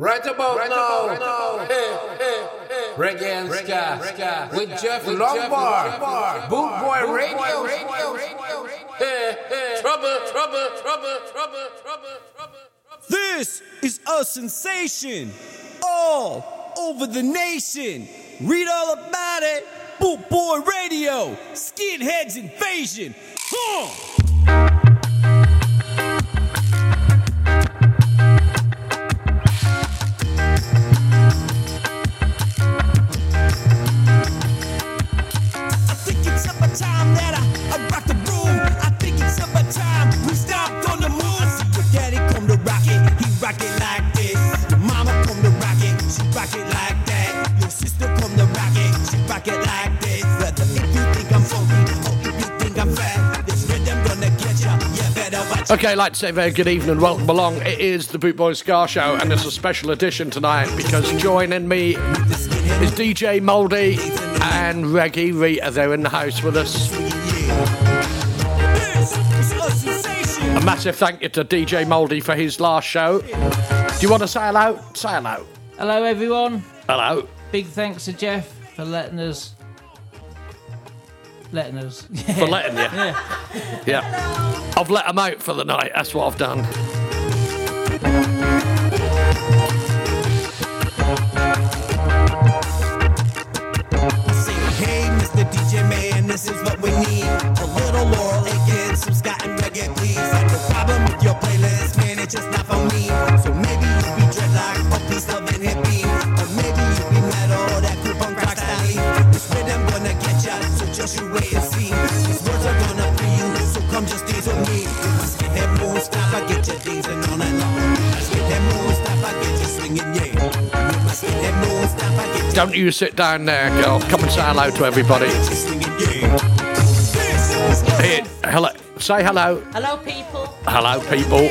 Right about right now, right now. Hey, hey, hey. Reggae and ska, ska, with Jeff Longbar, Boot Boy Radio, Radio, Hey, hey. Trouble, trouble, trouble, trouble, trouble, trouble. This is a sensation all over the nation. Read all about it. Boot Boy Radio, Skinheads Invasion. Huh. That. Your sister come to rock it, rock it like this. Brother, if you think I'm funky or if you think I'm fat, this rhythm gonna get ya. You better watch Okay, I'd like to say a very good evening, welcome along. It is the Boot Boy Ska Show, and it's a special edition tonight because joining me is DJ Mouldy and Reggie Rita. They're in the house with us. this is a sensation. A massive thank you to DJ Mouldy for his last show. Do you want to say hello? Say hello. Hello, everyone. Hello. Big thanks to Jeff for letting us. Letting us. For letting you. Yeah. Yeah. I've let them out for the night. That's what I've done. Say, hey, Mr. DJ Man, this is what we need. A little Laurel Aitken, some Scott and reggae, please. Have no problem with your playlist, man, it's just not for ya, you wait and see. These words are gonna free you, so come just dance with me. With my skinhead moon stomp, I get you dancing all night long. My skinhead moon stomp, I get you swinging, yeah. With my skinhead moon stomp, I get you Don't you sit down there, girl. Come and say hello to everybody. Here, hello. Say hello. Hello, people. Hello, people.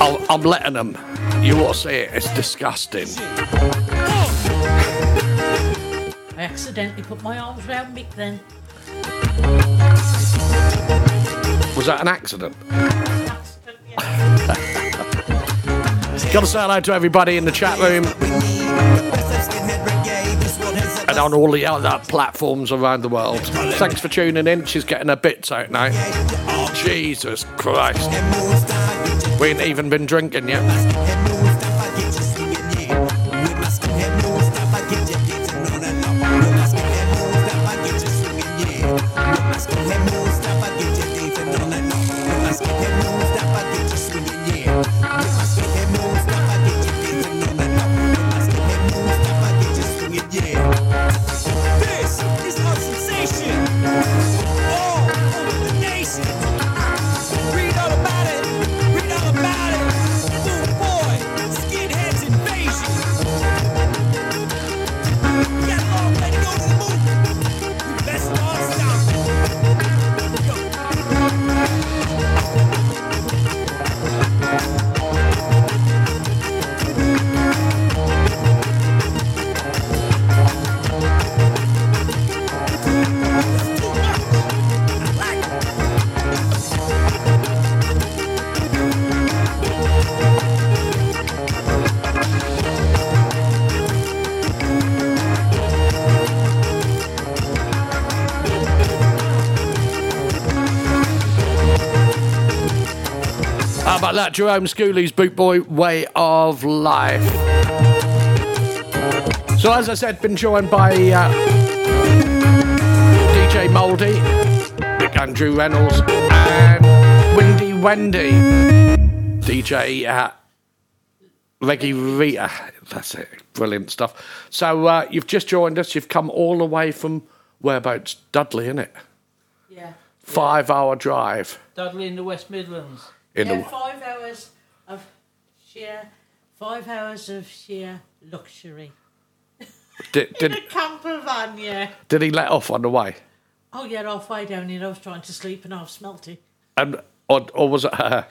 I'll, I'm letting them. You ought to see it. It's disgusting. I accidentally put my arms around Mick then. Was that an accident? Gotta say hello to everybody in the chat room and on all the other platforms around the world. Thanks for tuning in. She's getting her bits out now. Jesus Christ. We ain't even been drinking yet. Jerome Schooley's Boot Boy Way of Life. So, as I said, been joined by uh, DJ Mouldy, Andrew Reynolds, and Windy Wendy. DJ uh, Reggie Rita. That's it. Brilliant stuff. So, uh, you've just joined us. You've come all the way from whereabouts? Dudley, innit? Yeah. five hour drive Dudley in the West Midlands. In Yeah, the. five hours of sheer, five hours of sheer luxury. Did, In did, a camper van, yeah. did he let off on the way? Oh yeah, halfway down here, I was trying to sleep and half smelty. And or, or was it her?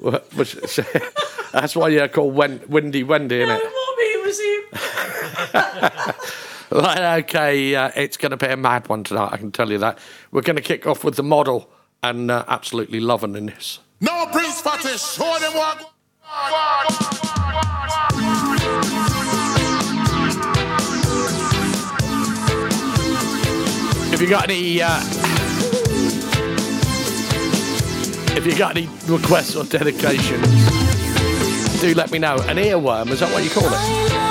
Was she- that's why you're called Wen, Windy Wendy, isn't No, it? Mommy, it was him. Right, okay, uh, it's going to be a mad one tonight, I can tell you that. We're going to kick off with the model and uh, absolutely loving in this. No Prince Fatty, show them what. If you got any, uh, if you got any requests or dedications, do let me know. An earworm, is that what you call it?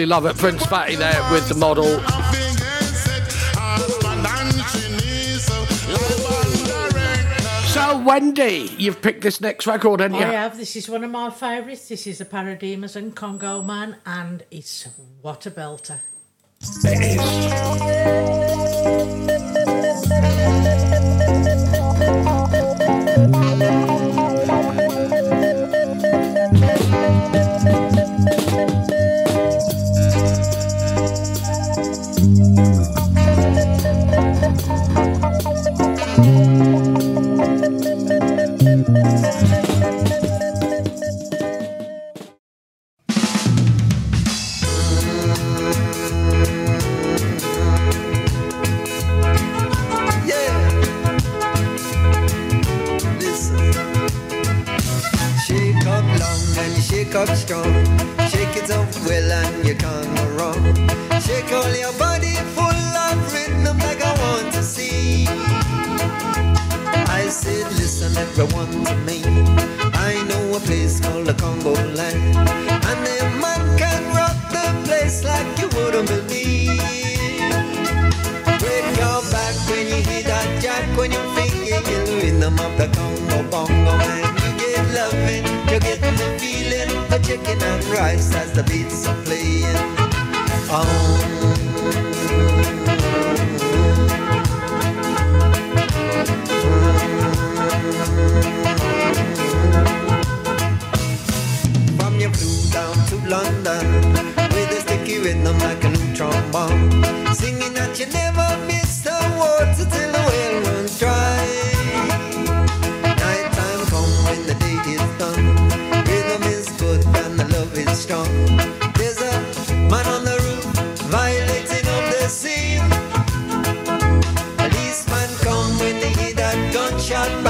Absolutely love it. Prince Fatty there with the model. Nothing gets set. Husband and she needs live and direct. So, Wendy, you've picked this next record, haven't you? I have. This is one of my favourites. This is the Paradigmas and Congo Man, and it's what a belter. Yeah. shot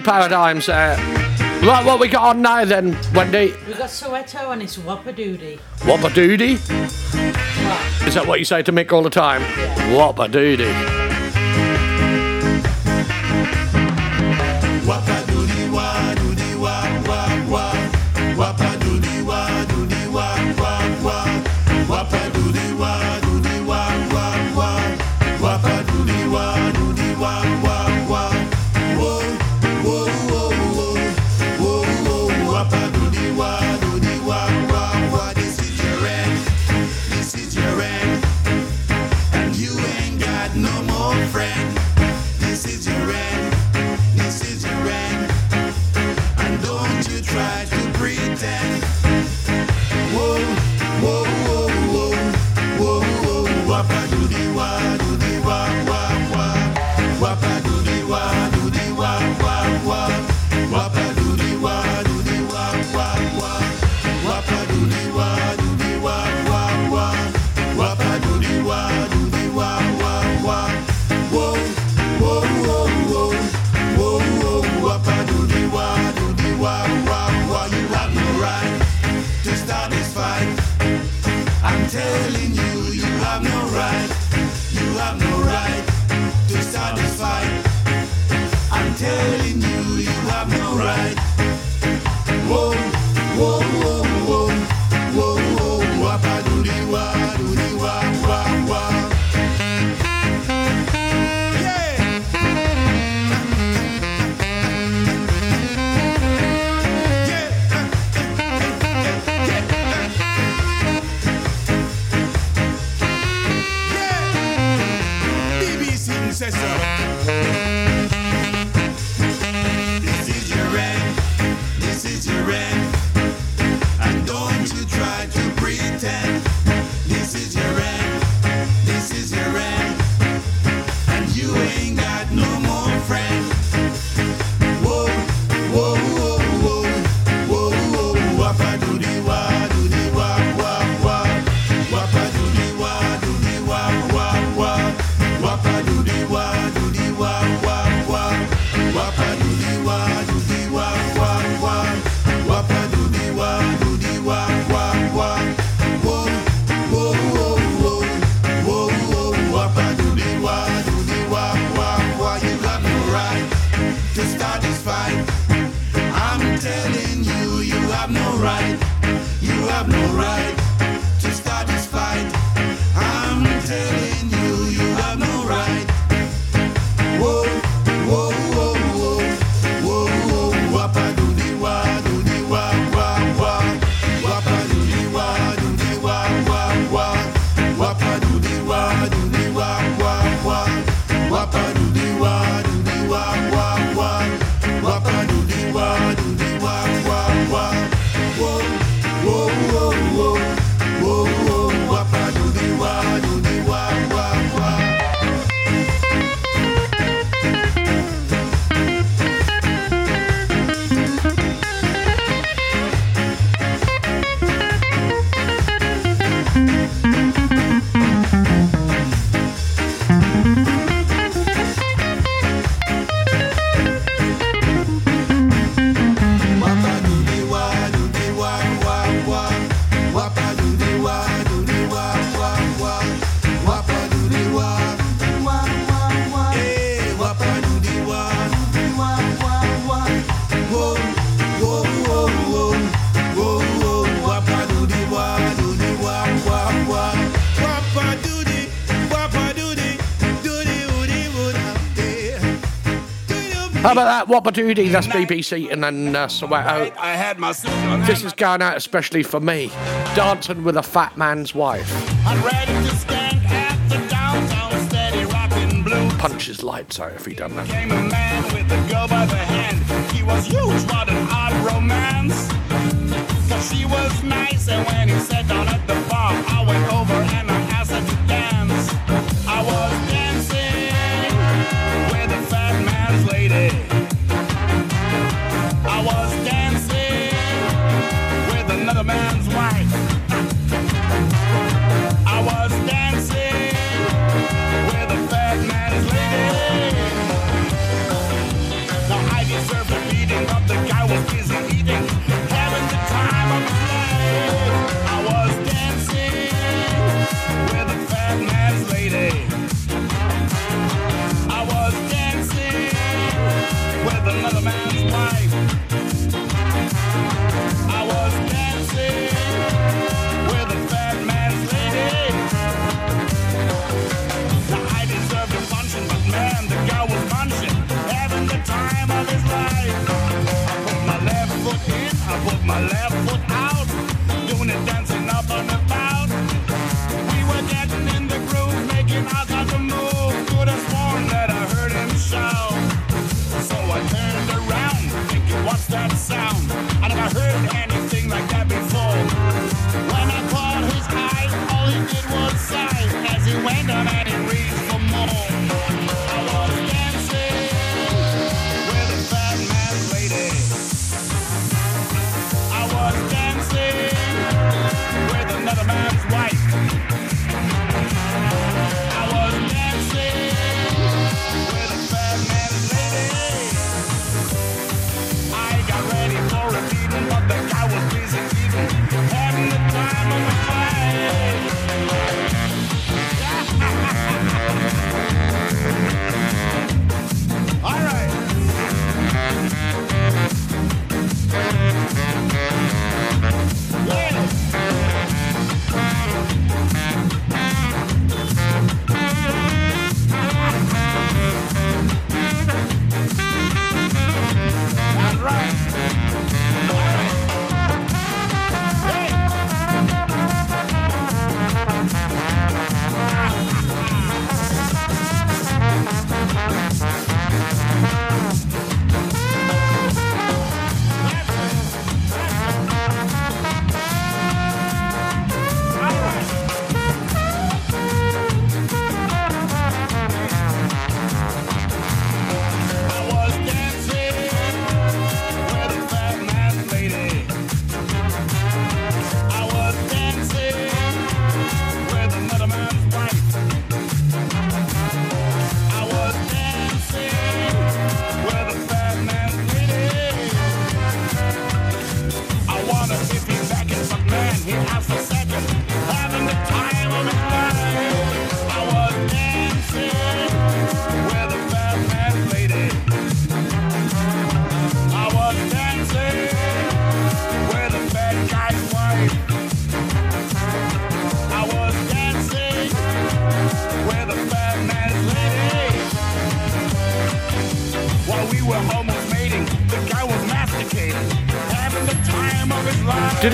the Paradigms there. Right, what we got on now then, Wendy? We got Soweto and it's Whopper Doody. Whopper Doody? Is that what you say to Mick all the time? Yeah. Whopper Doody. about that? What about Doody? That's BBC and then uh, Soweto. Oh. I had my This is going out especially for me. Dancing with a Fat Man's Wife. Punch his lights out if he done that. Came a man with a girl by the hand. He was huge, an odd romance. Cause she was nice, and when he sat down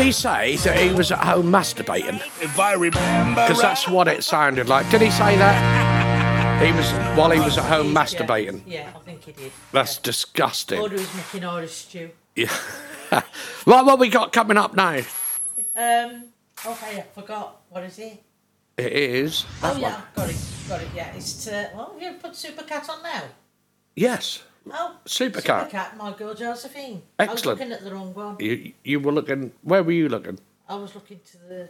he say that he was at home masturbating? If I remember Because that's what it sounded like. Did he say that? He was while he was at home masturbating. Yeah, I think he did. That's Or disgusting. he was making Irish stew. Yeah. right, what we got coming up now? Um, okay, I forgot. What is it? It is. Oh, yeah, one. got it. Got it, yeah. It's, uh, well, have you put Supercat on now? Yes. Oh, Supercat. Supercat, my girl Josephine. Excellent. I was looking at the wrong one. You you were looking. Where were you looking? I was looking to the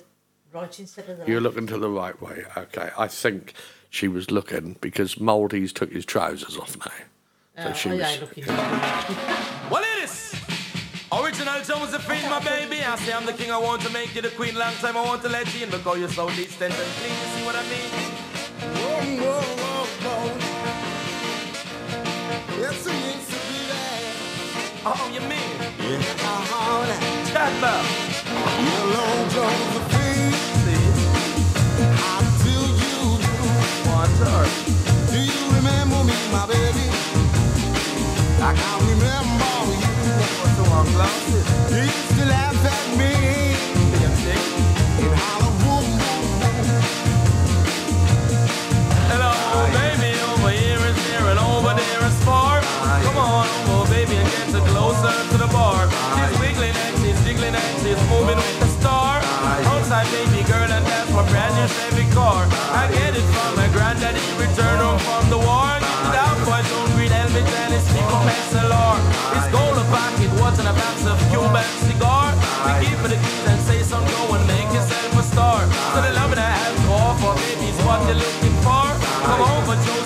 right instead of the You were left. looking to the right way. Okay. I think she was looking because Mouldy's took his trousers off now. So Uh, she oh, was. yeah, looking What it is? Original Josephine, my baby. I say I'm the king. I want to make you the queen. Long time I want to let you in because you're so distant and clean. You see what I mean? Whoa, whoa, whoa, whoa. Yes, it used to be there. Oh, you mean? Uh-huh. Chat about. Hello, Josephine. How do you do? Water. Do you remember me, my baby? I can remember you. What's the one? Car. I get it from my granddaddy, return home from the war. Get it out, boys, don't green helmet and his cheap SLR. It's gold a pocket, what's in a box of Cuban cigar? We keep it the keys and say some go and make yourself a star. So the love that I have oh, to offer, baby, is what you're looking for. Come over, Josephine,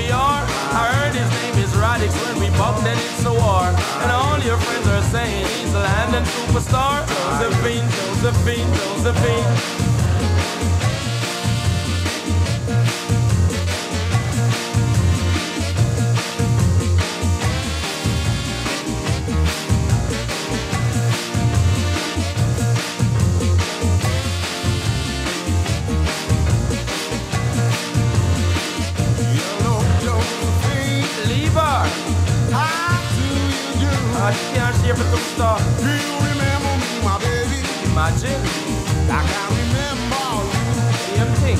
Radix when we bumped and it's a war. And all your friends are saying he's a London superstar. Josephine, Josephine, Josephine. You? Uh, can't share for two star. Do you remember me, my baby? Imagine. I can remember you. Same thing.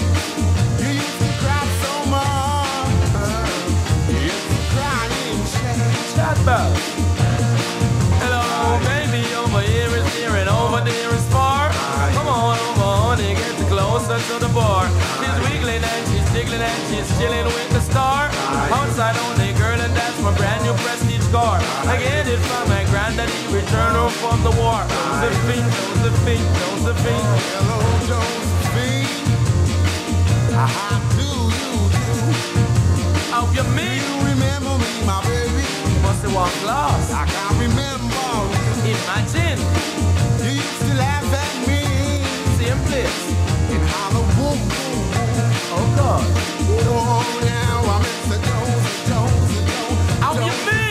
You used to cry so much. It's a crying shame. Chat about. Hello, baby, over here is near and over there is far. Come on over, honey, get closer to the bar. She's wiggling and she's jiggling and she's chilling with the star. Outside only girl, and that's my brand new prestige car. I get it from my granddaddy, return home from the war. Josephine, Josephine, Josephine. Hello, Josephine. How do you do? How you Do mean? you remember me, my baby? Must have one glass. I can remember. Imagine, You used to laugh at me place. and holler, boom, boom. Oh God. Oh, now I'm Mr. Joseph, Joseph, Joseph. How you mean?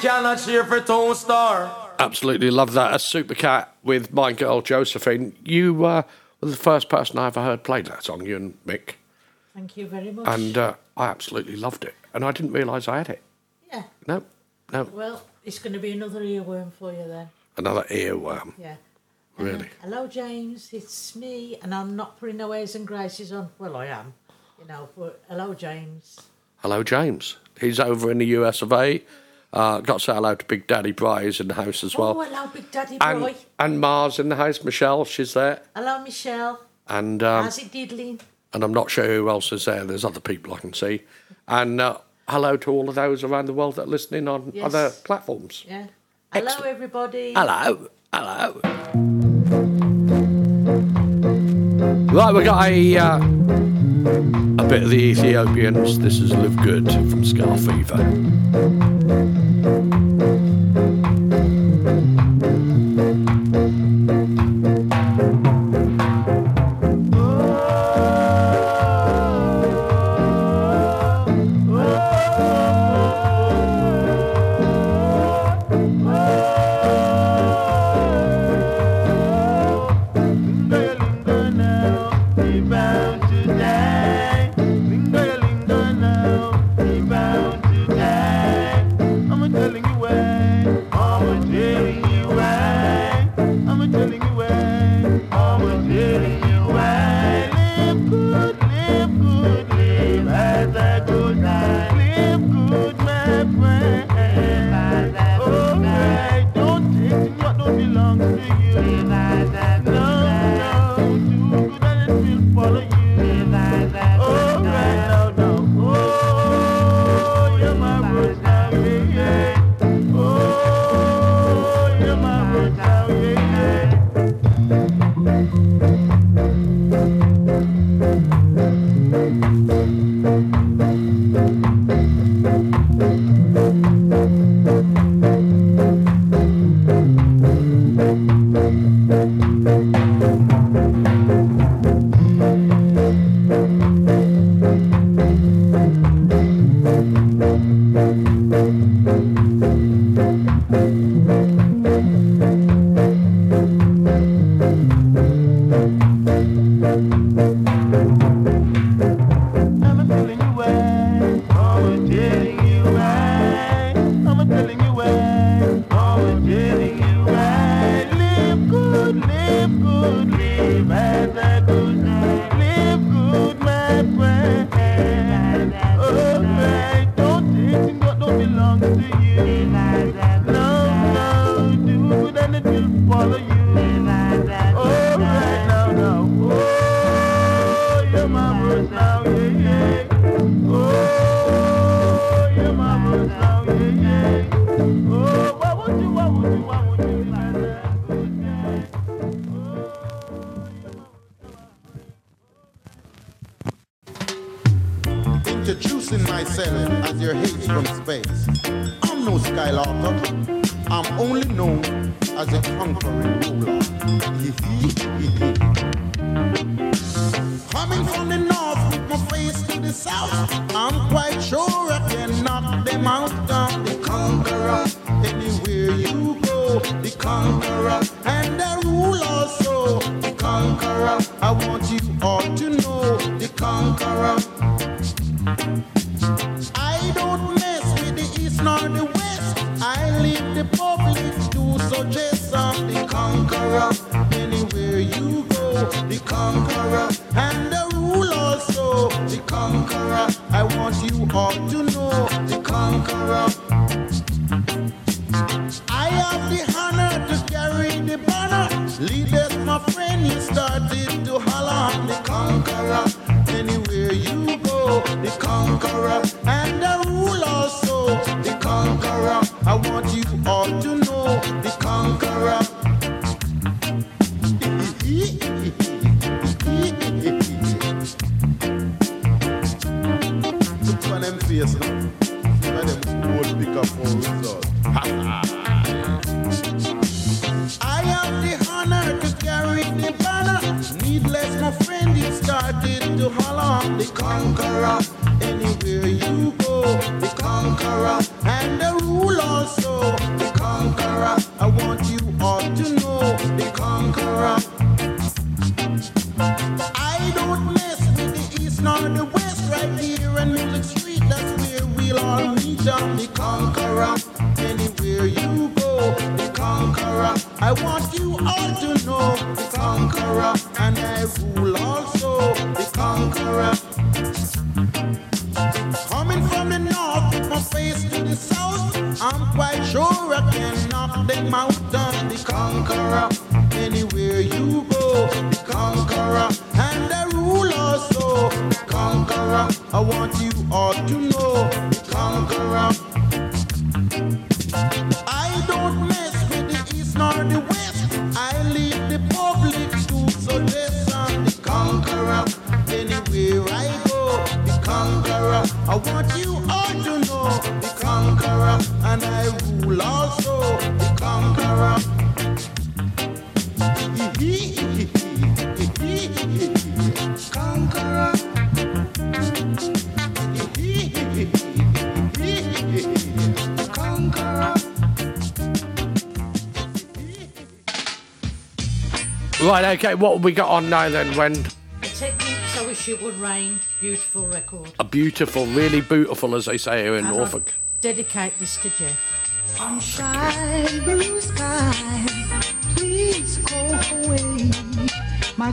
Cannot cheer for Tone Star. Absolutely love that. A Supercat with my girl Josephine. You uh, were the first person I ever heard play that song, you and Mick. Thank you very much. And uh, I absolutely loved it. And I didn't realise I had it. yeah. No, no. Well, it's going to be another earworm for you then. Another earworm. Yeah. Really? Hello, James. It's me, and I'm not putting no airs and graces on. Well, I am, you know. But hello, James. Hello, James. He's over in the US of A. Uh, got to say hello to Big Daddy Bry, who's in the house as oh, well. Oh, hello, Big Daddy and, Bry. And Mars in the house. Michelle, she's there. Hello, Michelle. And um, how's it diddling? And I'm not sure who else is there. There's other people I can see. And uh, hello to all of those around the world that are listening on yes. other platforms. Yeah. Hello, Excellent. everybody. Hello. Hello. Right, we got a uh, a bit of the Ethiopians. This is Live Good from Ska Fever. Okay, what have we got on now then, When The Techniques I Wish It Would Rain, beautiful record. A beautiful, really beautiful, as they say here in And I Norfolk. dedicate this to Jeff. Blue please go away. My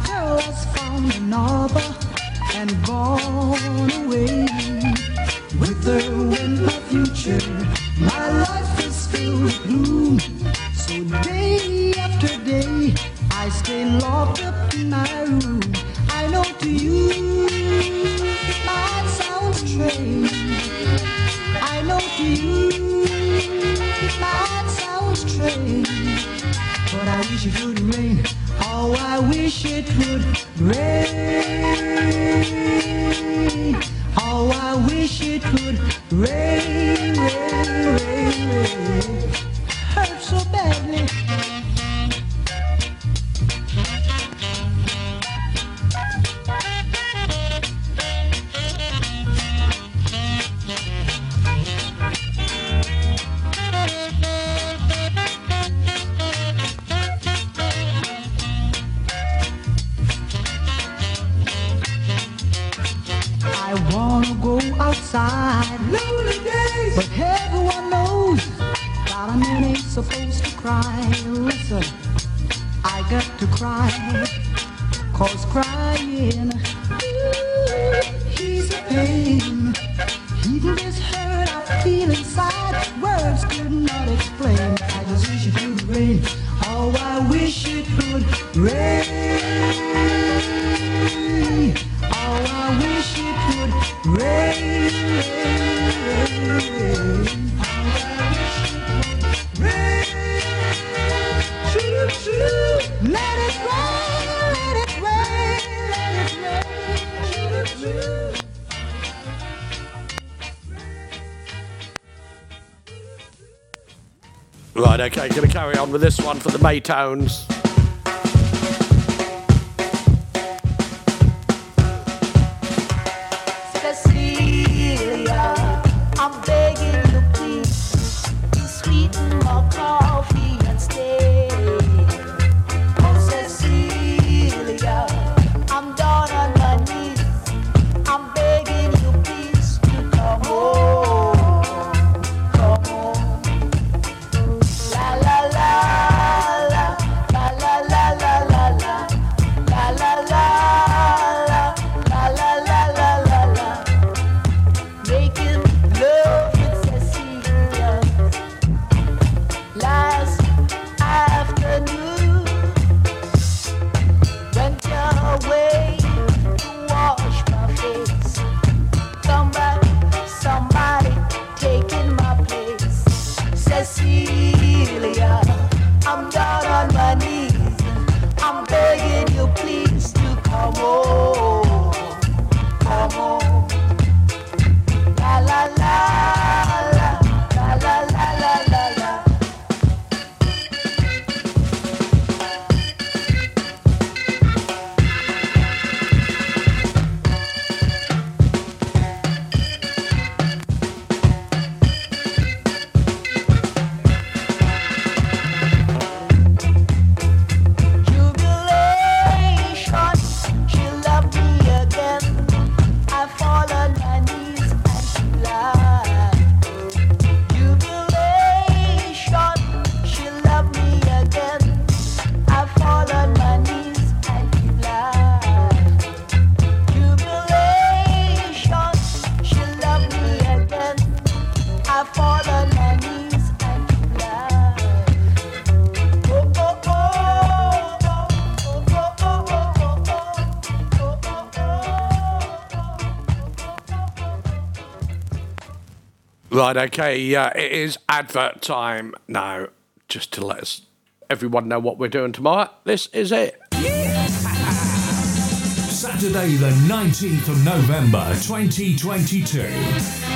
feel inside. Words could not explain. I just wish it would rain. Oh, I wish it would rain. Oh, I wish it would rain. Right, okay, gonna carry on with this one for the Maytowns. Okay. Uh, it is advert time now. Just to let us, everyone know what we're doing tomorrow. This is it. Saturday, the 19th of November 2022,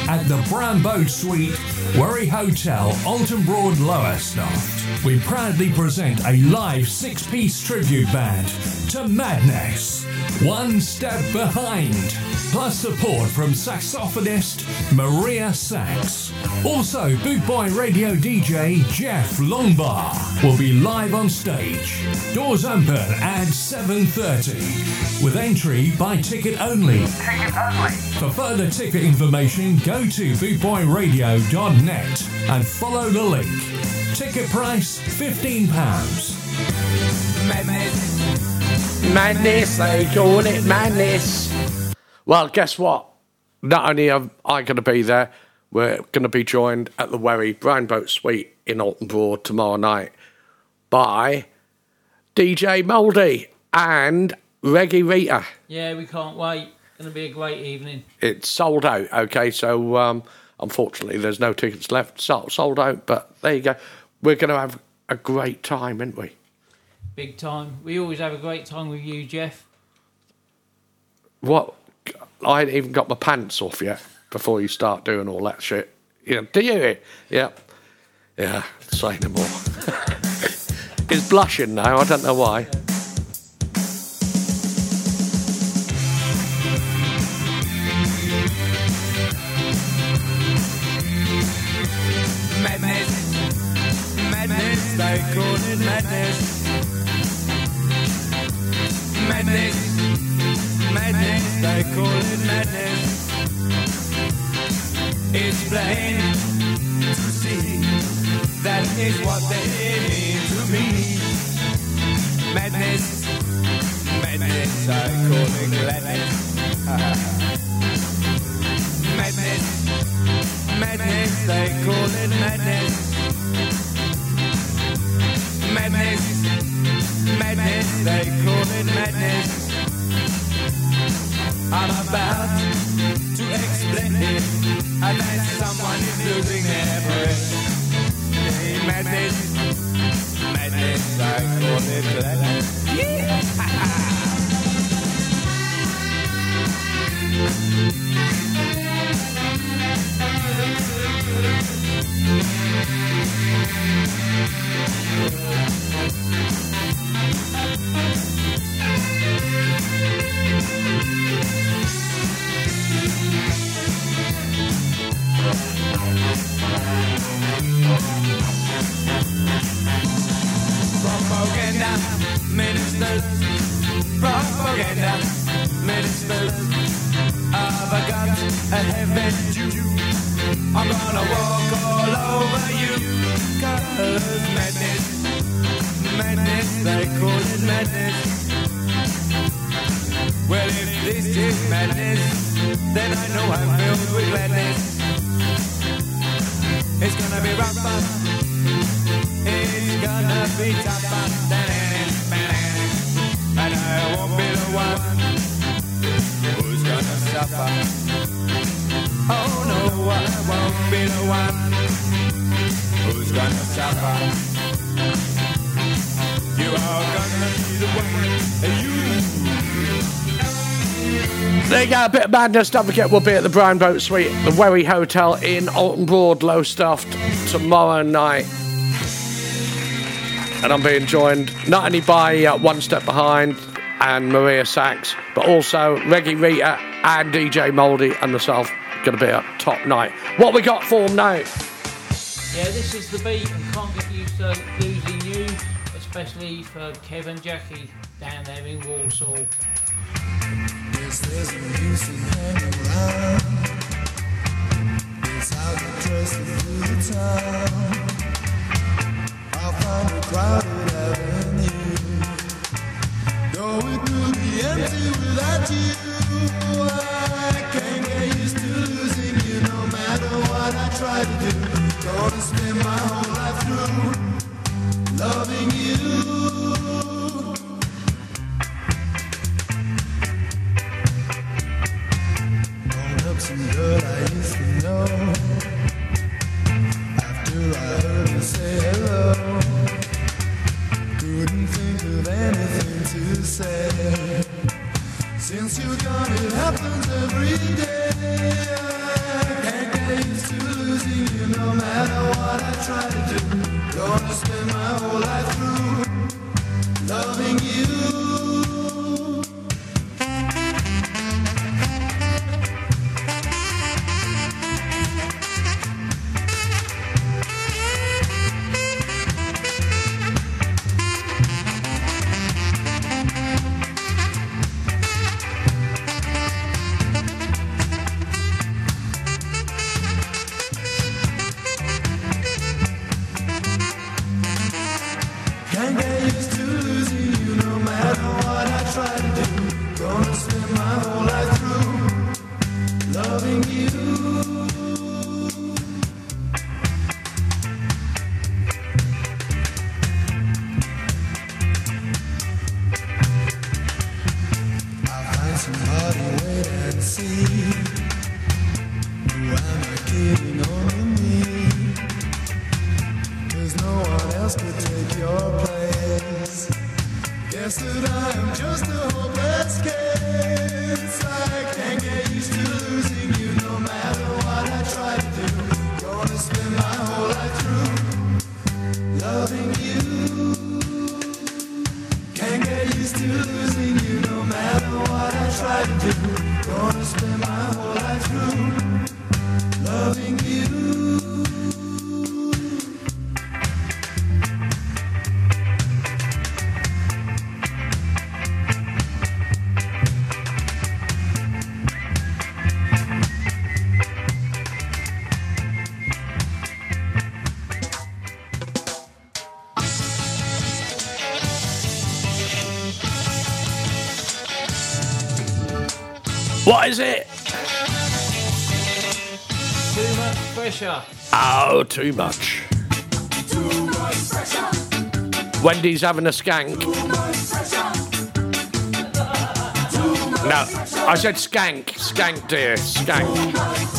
at the Brown Boat Suite, Wherry Hotel, Oulton Broad, Lowestoft, we proudly present a live six piece tribute band to Madness. One step behind, plus support from saxophonist Maria Sax. Also, Bootboy Radio DJ Jeff Longbar will be live on stage. Doors open at 7.30 with entry by ticket only. Ticket only. For further ticket information, go to bootboyradio.net and follow the link. Ticket price £15. Madness. Madness, they call it madness. Well, guess what? Not only am I going to be there, we're going to be joined at the Wherry Brown Boat Suite in Oulton Broad tomorrow night by DJ Mouldy and Reggie Rita. Yeah, we can't wait. Going to be a great evening. It's sold out, okay? So, um, unfortunately, there's no tickets left. Sold, sold out, but there you go. We're going to have a great time, aren't we? Big time. We always have a great time with you, Jeff. What? I ain't even got my pants off yet before you start doing all that shit. Yeah, do you? Yeah. Yeah, say no more. He's blushing now, I don't know why. It's plain to see that is what they mean to me. Madness, madness, I call it gladness. madness. Madness, they call it madness. Madness, madness, they call it madness. I'm about to explain it. And that someone is losing their breath. Hey, madness, madness, I call it gladness. Propaganda ministers, propaganda ministers. I've got a heavy Jew. I'm gonna walk all over you. Cause madness, madness, they call it madness. Well, if this is madness, then I know I'm filled with gladness. It's gonna be rough, it's gonna be tough, and I won't be the one who's gonna suffer. Oh no, I won't be the one who's gonna suffer. You are gonna be the one, you. There you go, a bit of madness. Don't forget, we'll be at the Brown Boat Suite, the Wherry Hotel in Oulton Broad, Lowestoft, tomorrow night. And I'm being joined not only by uh, One Step Behind and Maria Sax, but also Reggie Rita and DJ Mouldy and myself. Going to be a top night. What we got for 'em now? Yeah, this is the beat and can't get used to losing you, especially for Kevin Jackie down there in Warsaw. There's no use in hanging around. Town. I'll find a crowded avenue. Empty without you, I can't get used to losing you no matter what I try to do. Gonna spend my pressure. Oh, too much. Too much pressure. Wendy's having a skank. No, I said skank, skank, dear, skank.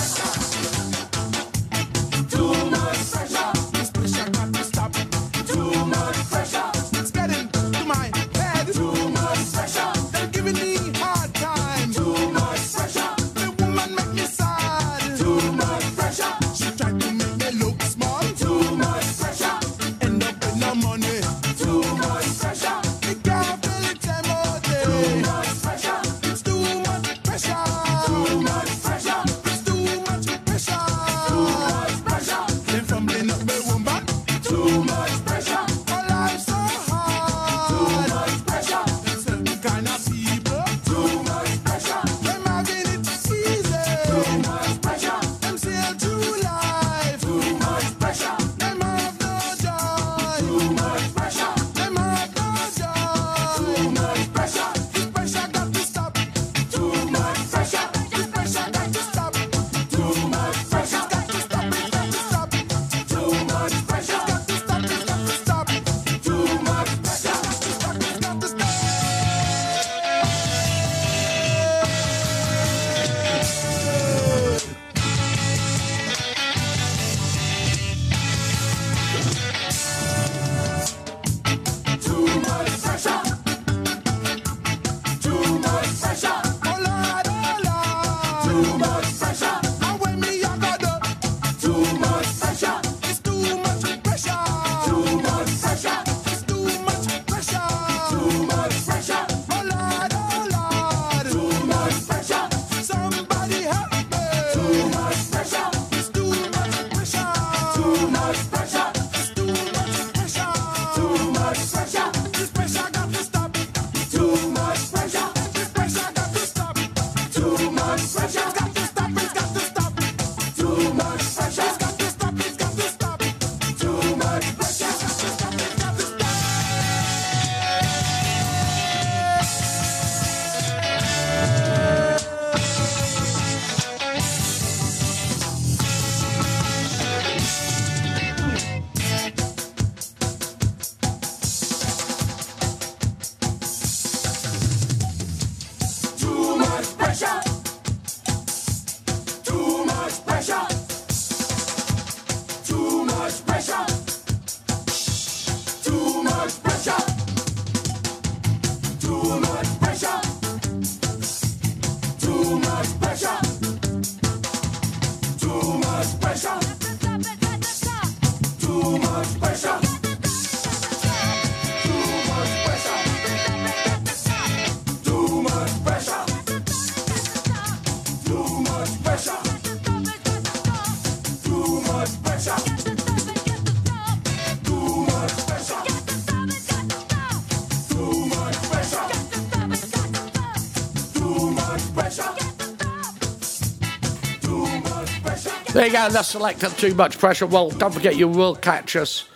There you go. That's Selecter too much pressure. Well, don't forget you will catch us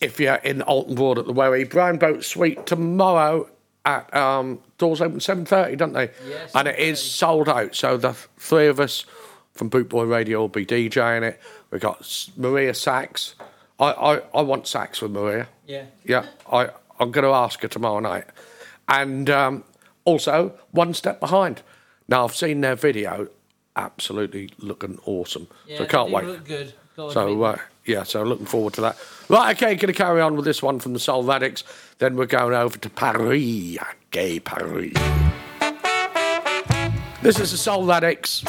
if you're in Oulton Broad at the Wherry. Brown Boat Suite tomorrow at um, doors open seven thirty, don't they? Yes. And it is sold out. So the three of us from Boot Boy Radio will be DJing it. We've got Maria Sax. I, I, I want sax with Maria. Yeah. Yeah, I, I'm going to ask her tomorrow night. And um, also, One Step Behind. Now, I've seen their video, absolutely looking awesome. Yeah, so I can't wait. look good. So, uh, yeah, so looking forward to that. Right, okay, going to carry on with this one from the Soul Radics. Then we're going over to Paris, gay Paris. This is the Soul Radics.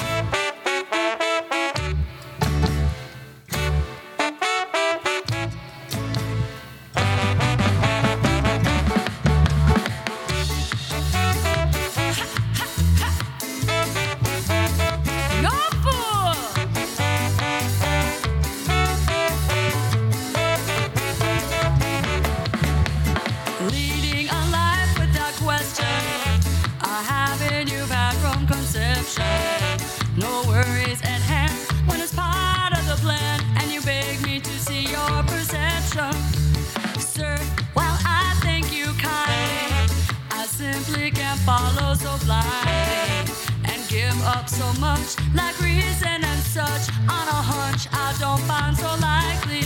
Up so much like reason and such on a hunch I don't find so likely.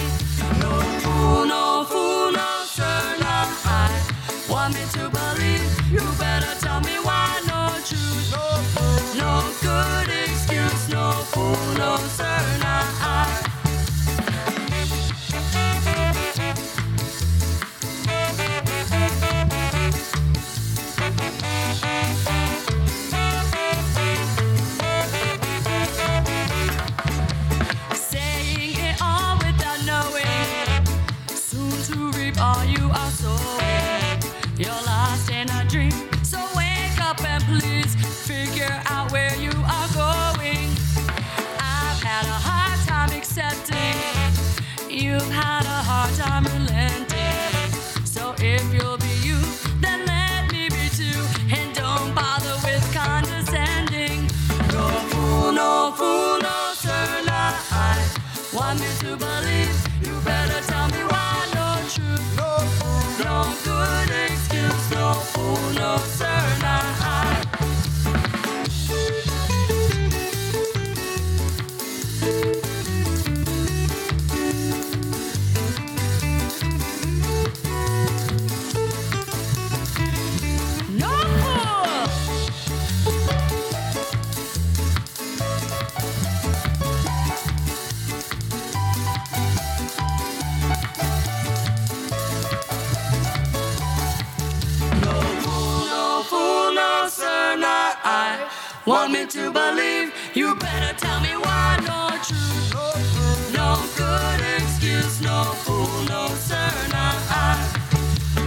No fool, no fool, no sir, no I want me to believe. You better tell me why no truth, no no good excuse, no fool, no sir, no I. fool, to believe? You better tell me why no truth, no good excuse, no fool, no sir, not I.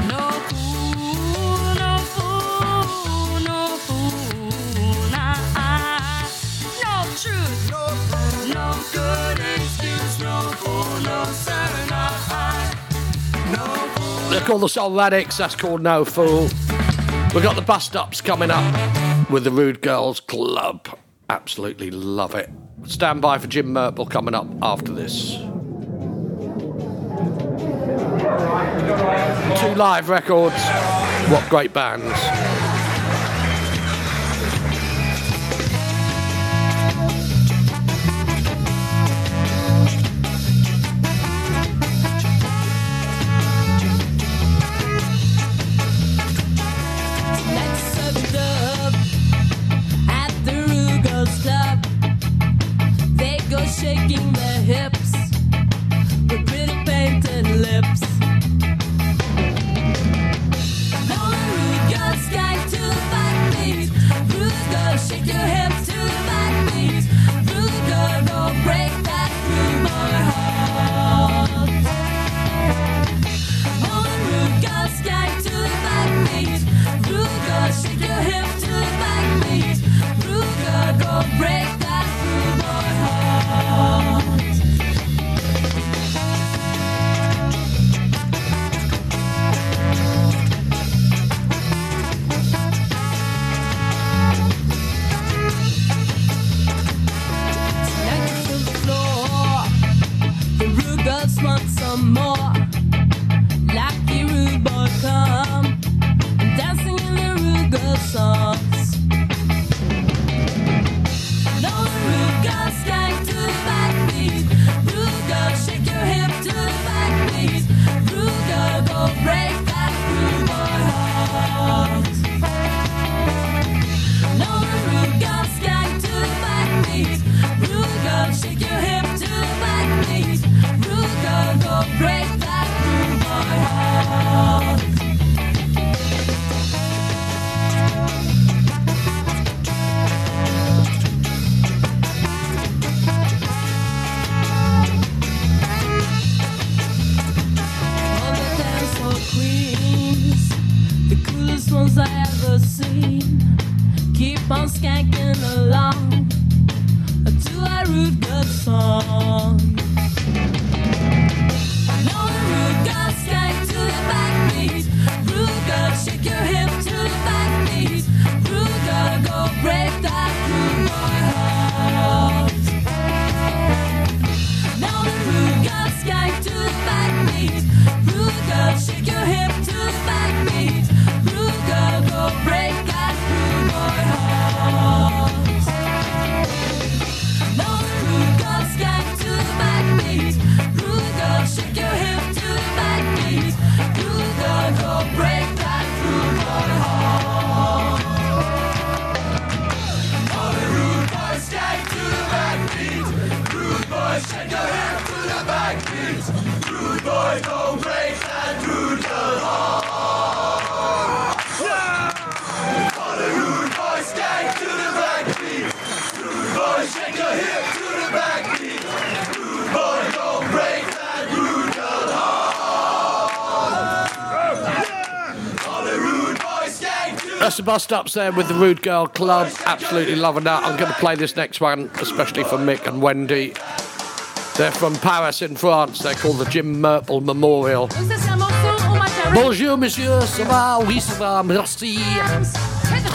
No fool, no fool, no fool, not I. No truth, no good excuse, no fool, no sir, not I. Uh. No fool. They're called the Soul Radics. That's called No Fool. We've got the bus stops coming up with the Rude Girls Club. Absolutely love it. Stand by for Jim Murple coming up after this. Two live records. What great bands. Bust ups there with the Rude Girl Club. Absolutely loving that. I'm going to play this next one, especially for Mick and Wendy. They're from Paris in France. They're called the Jim Murple Memorial. Bonjour monsieur, ça va Oui, ça va, merci.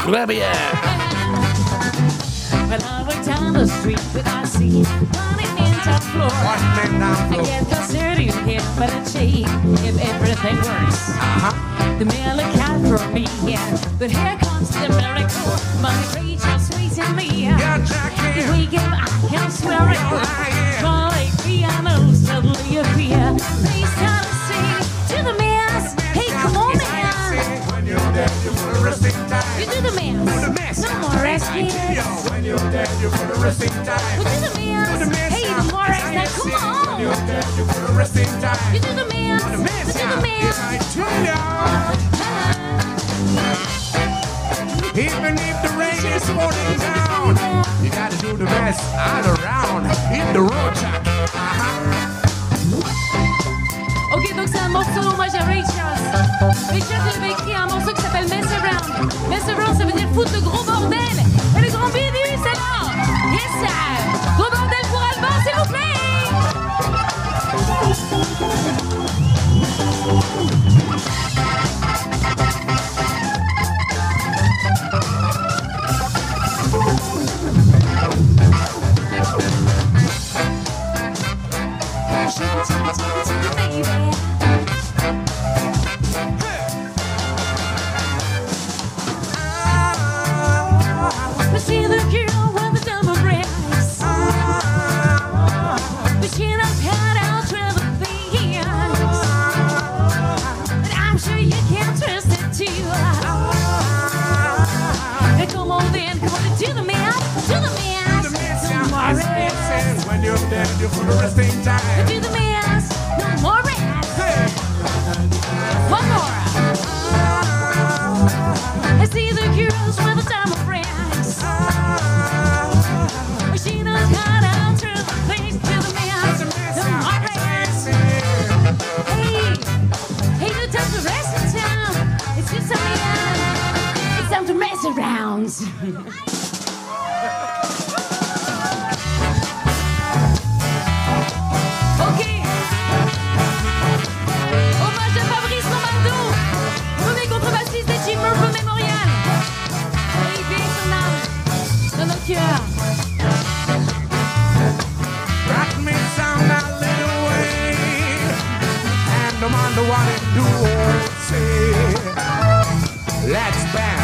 Très bien. I walk down the street in top floor. I get concerned you here, but it's cheap if everything works. Uh-huh. The mail a cat for me, yeah. But here comes the miracle. My Rachel sweet and me. Yeah, Jackie. The weekend I can swear it. Calling piano suddenly appear. Start to sing to the mass. Hey, come on, man. You do the mass. No more resting. When you're dead, you put a resting time. We do the mass. Hey, the more the Jack. Ok, donc c'est un morceau à Ray Charles. Ray Charles avait écrit un morceau qui s'appelle Mess Around. Mess Around, ça veut dire foutre gros bordel. When you're dead, you put a resting time. Do the math, no more rest. One more. I see the girls with the diamond rings. She knows how to turn the things to the man. No more rest. Hey, hey, no time to rest in town. It's just a man. It's time to mess around. do say. Let's bang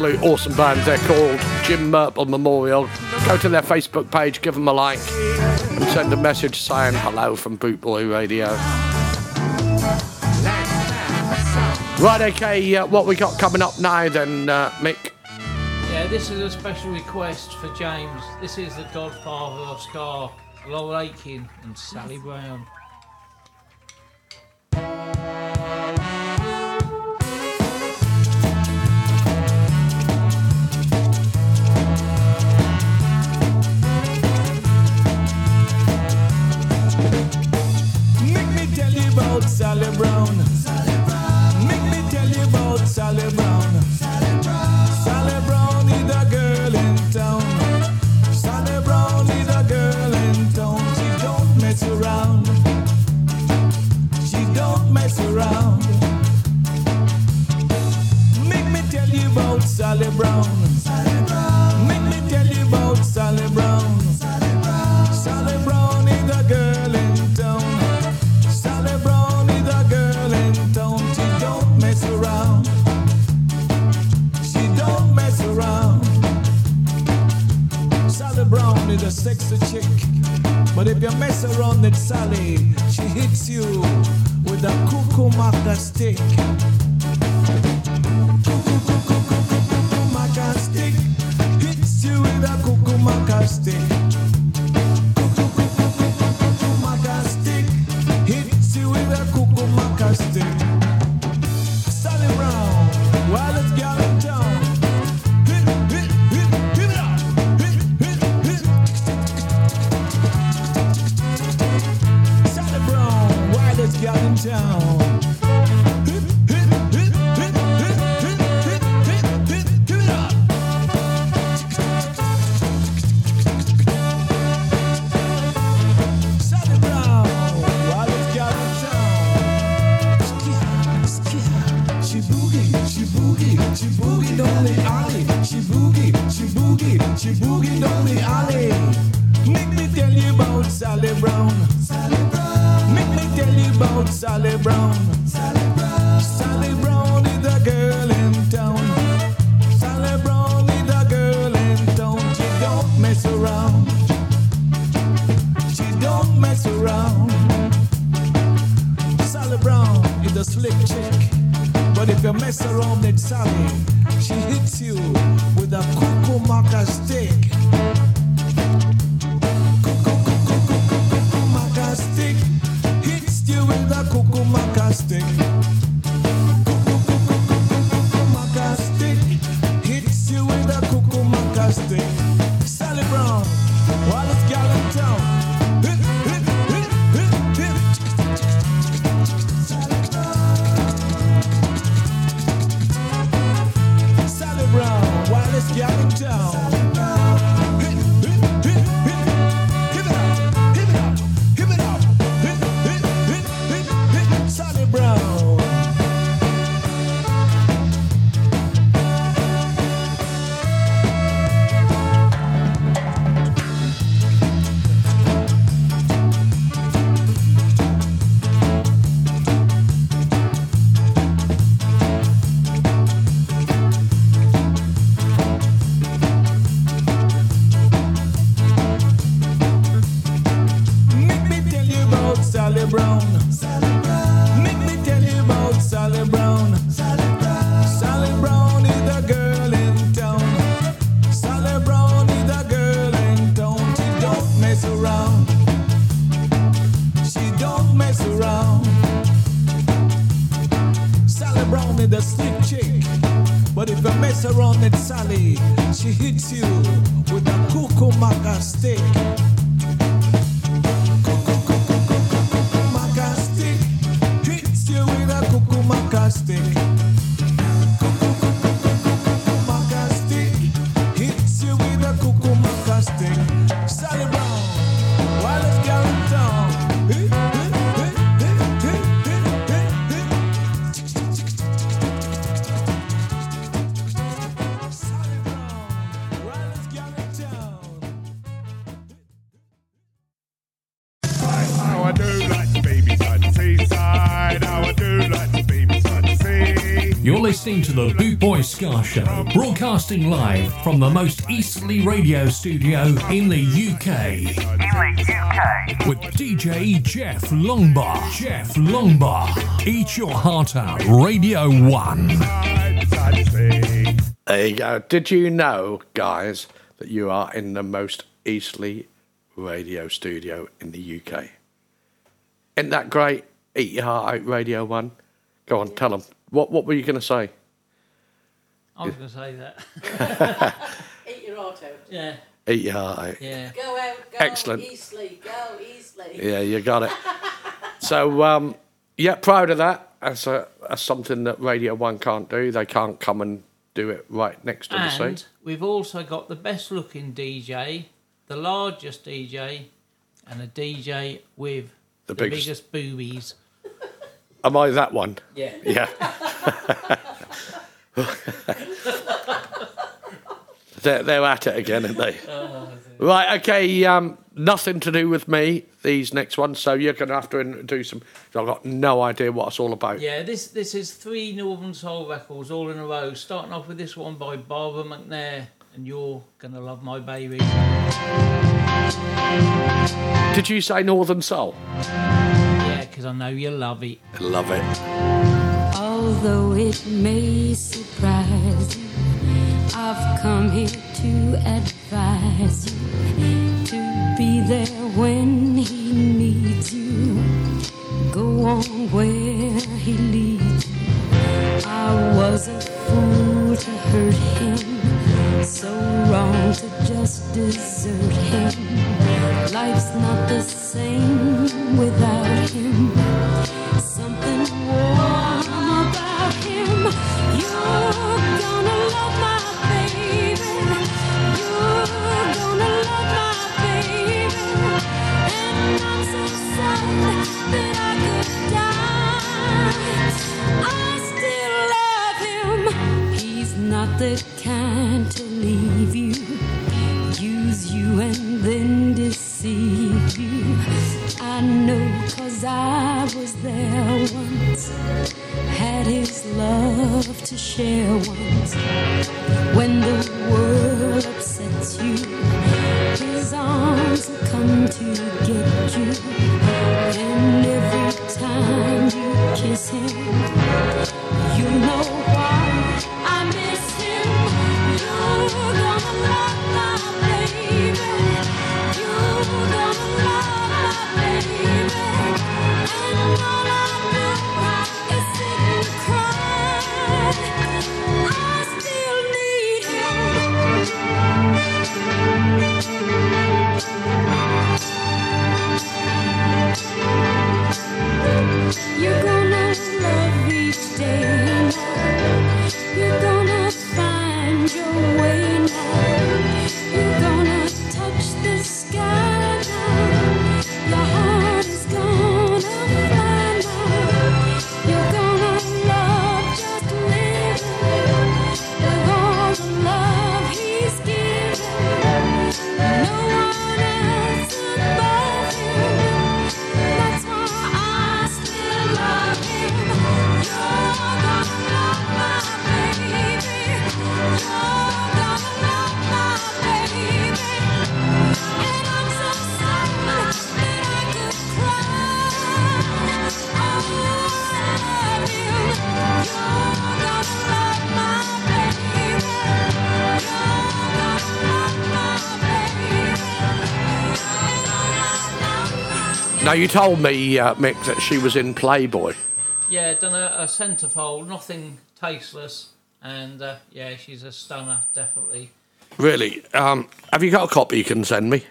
absolute awesome band. They're called Jim Murple Memorial. Go to their Facebook page, give them a like, and send a message saying hello from Bootboy Radio. Right, okay, uh, what we got coming up now then, uh, Mick? Yeah, this is a special request for James. This is the Godfather of Ska, Laurel Aitken, and Sally Brown. Sally Brown. if you mess around with Sally, she hits you with a coco macca stick. mess around. She don't mess around. Sally Brown is a slick chick, but if you mess around with Sally, she hits you with a cuckoo stick. Listening to the Boot Boy Ska Show, broadcasting live from the most easterly radio studio in the UK. In the UK. With DJ Jeff Longbar. Jeff Longbar. Eat your heart out, Radio 1. There you uh, go. Did you know, guys, that you are in the most easterly radio studio in the UK? Isn't that great? Eat your heart out, Radio One. Go on, tell them. What What were you going to say? I was going to say that. Eat your heart out. Yeah. Eat your heart out. Yeah. Go out, go Excellent. Eastleigh, go Eastleigh. Yeah, you got it. so, um, yeah, proud of that. That's, a, that's something that Radio One can't do. They can't come and do it right next to the And we've also got the best looking DJ, the largest DJ, and a DJ with The the, biggest- biggest boobies. Am I that one? Yeah. Yeah. they're, they're at it again, aren't they? Right, okay, um, nothing to do with me, these next ones, so you're going to have to introduce them. I've got no idea what it's all about. Yeah, this this is three Northern Soul records all in a row. Starting off with this one by Barbara McNair, and you're gonna love my baby. Did you say Northern Soul? Yeah, because I know you love it. I Love it. Although it may surprise you, I've come here to advise you to be there when he needs you. Go on where he leads you. I was a fool to hurt him, so wrong to just desert him. Life's not the same without him. Something I could die. I still love him. He's not the kind to leave you, use you and then deceive you. I know cause I was there once, had his love to share once. When the world upsets you, his arms will come to get you. And every time you kiss him, you know why I miss him. You're gonna love Now, you told me, uh, Mick, that she was in Playboy. Yeah, done a, a centerfold, nothing tasteless, and uh, yeah, she's a stunner, definitely. Really? Um, have you got a copy you can send me?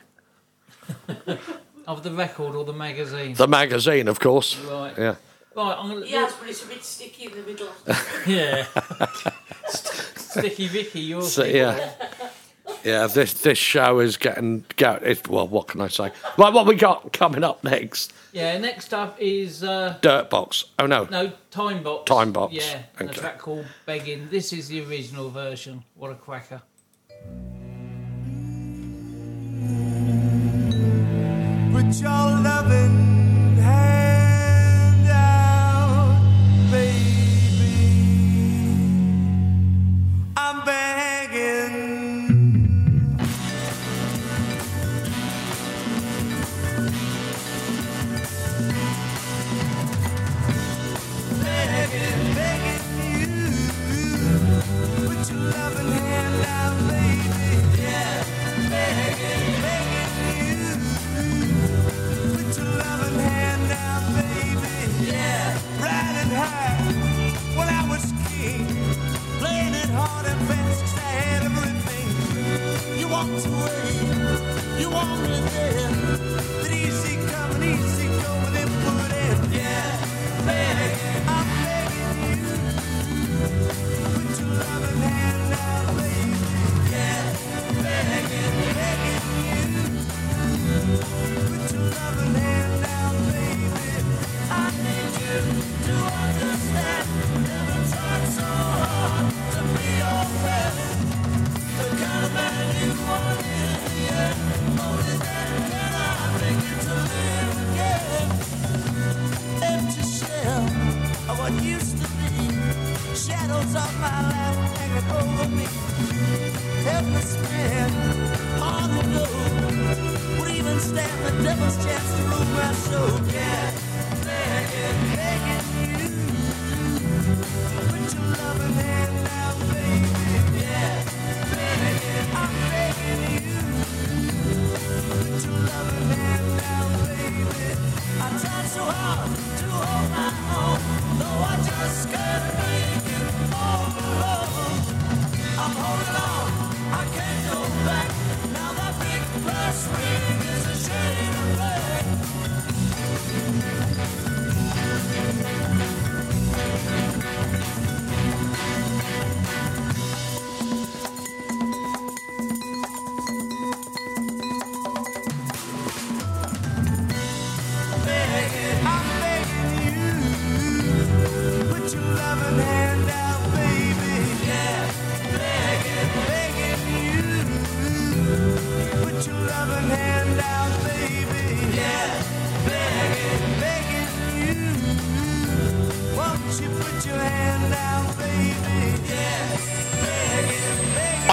Of the record or the magazine? The magazine, of course. Right. Yeah. Right, I'm gonna. Yes, but it's a bit sticky in the middle. Yeah. Sticky Vicky, you're So, yeah. yeah, this this show is getting go. It's, well, what can I say? Like what we got coming up next? Yeah, next up is uh, Dirtbox. Oh no, no Time Box. Time Box. Yeah, and a track called Begging. This is the original version. What a cracker! Put your loving hand out, baby. I'm begging.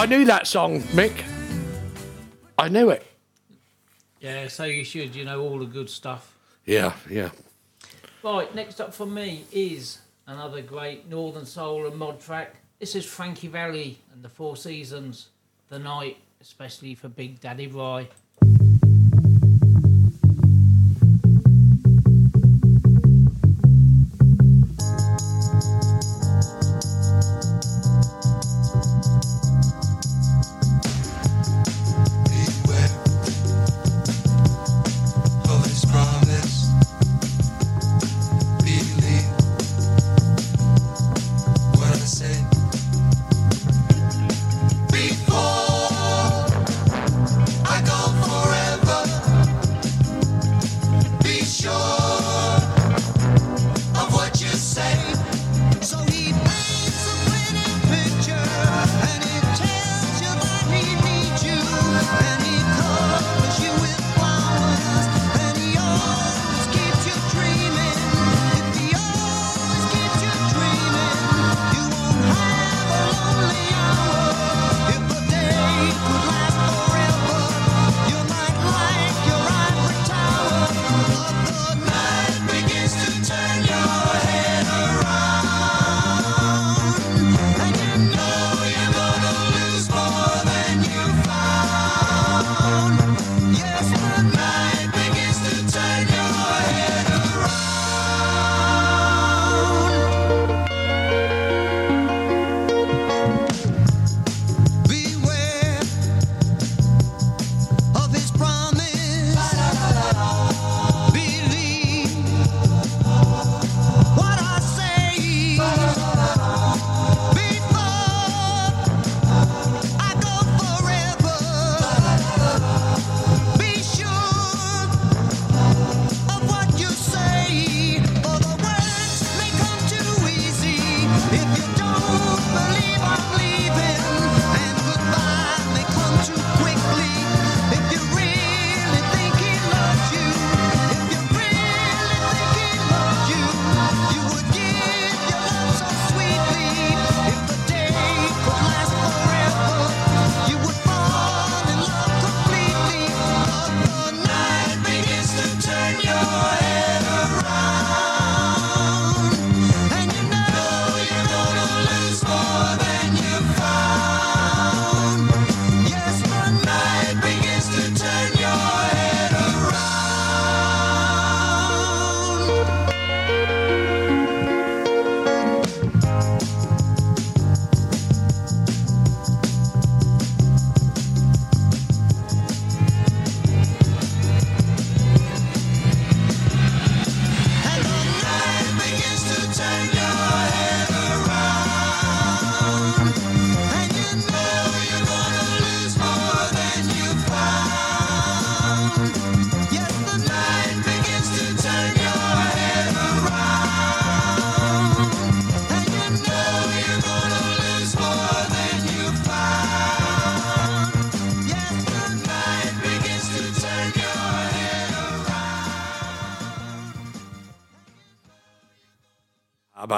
knew that song, Mick. I knew it. Yeah, so you should. You know all the good stuff. Yeah, yeah. Right, next up for me is another great Northern Soul and mod track. This is Frankie Valli and the Four Seasons, The Night, especially for Big Daddy Rye.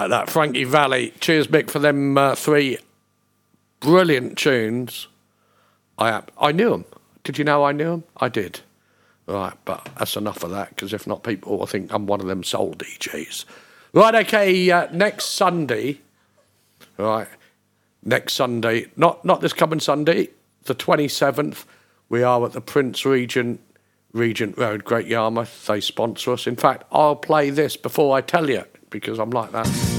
About that. Frankie Valli. Cheers, Mick, for them uh, three brilliant tunes. I I knew them. Did you know I knew them? I did. Right, but that's enough of that because if not, people will think I'm one of them soul DJs. Right, okay. Uh, next Sunday, right, next Sunday, not not this coming Sunday, the 27th, we are at the Prince Regent Regent Road, Great Yarmouth. They sponsor us. In fact, I'll play this before I tell you because I'm like that.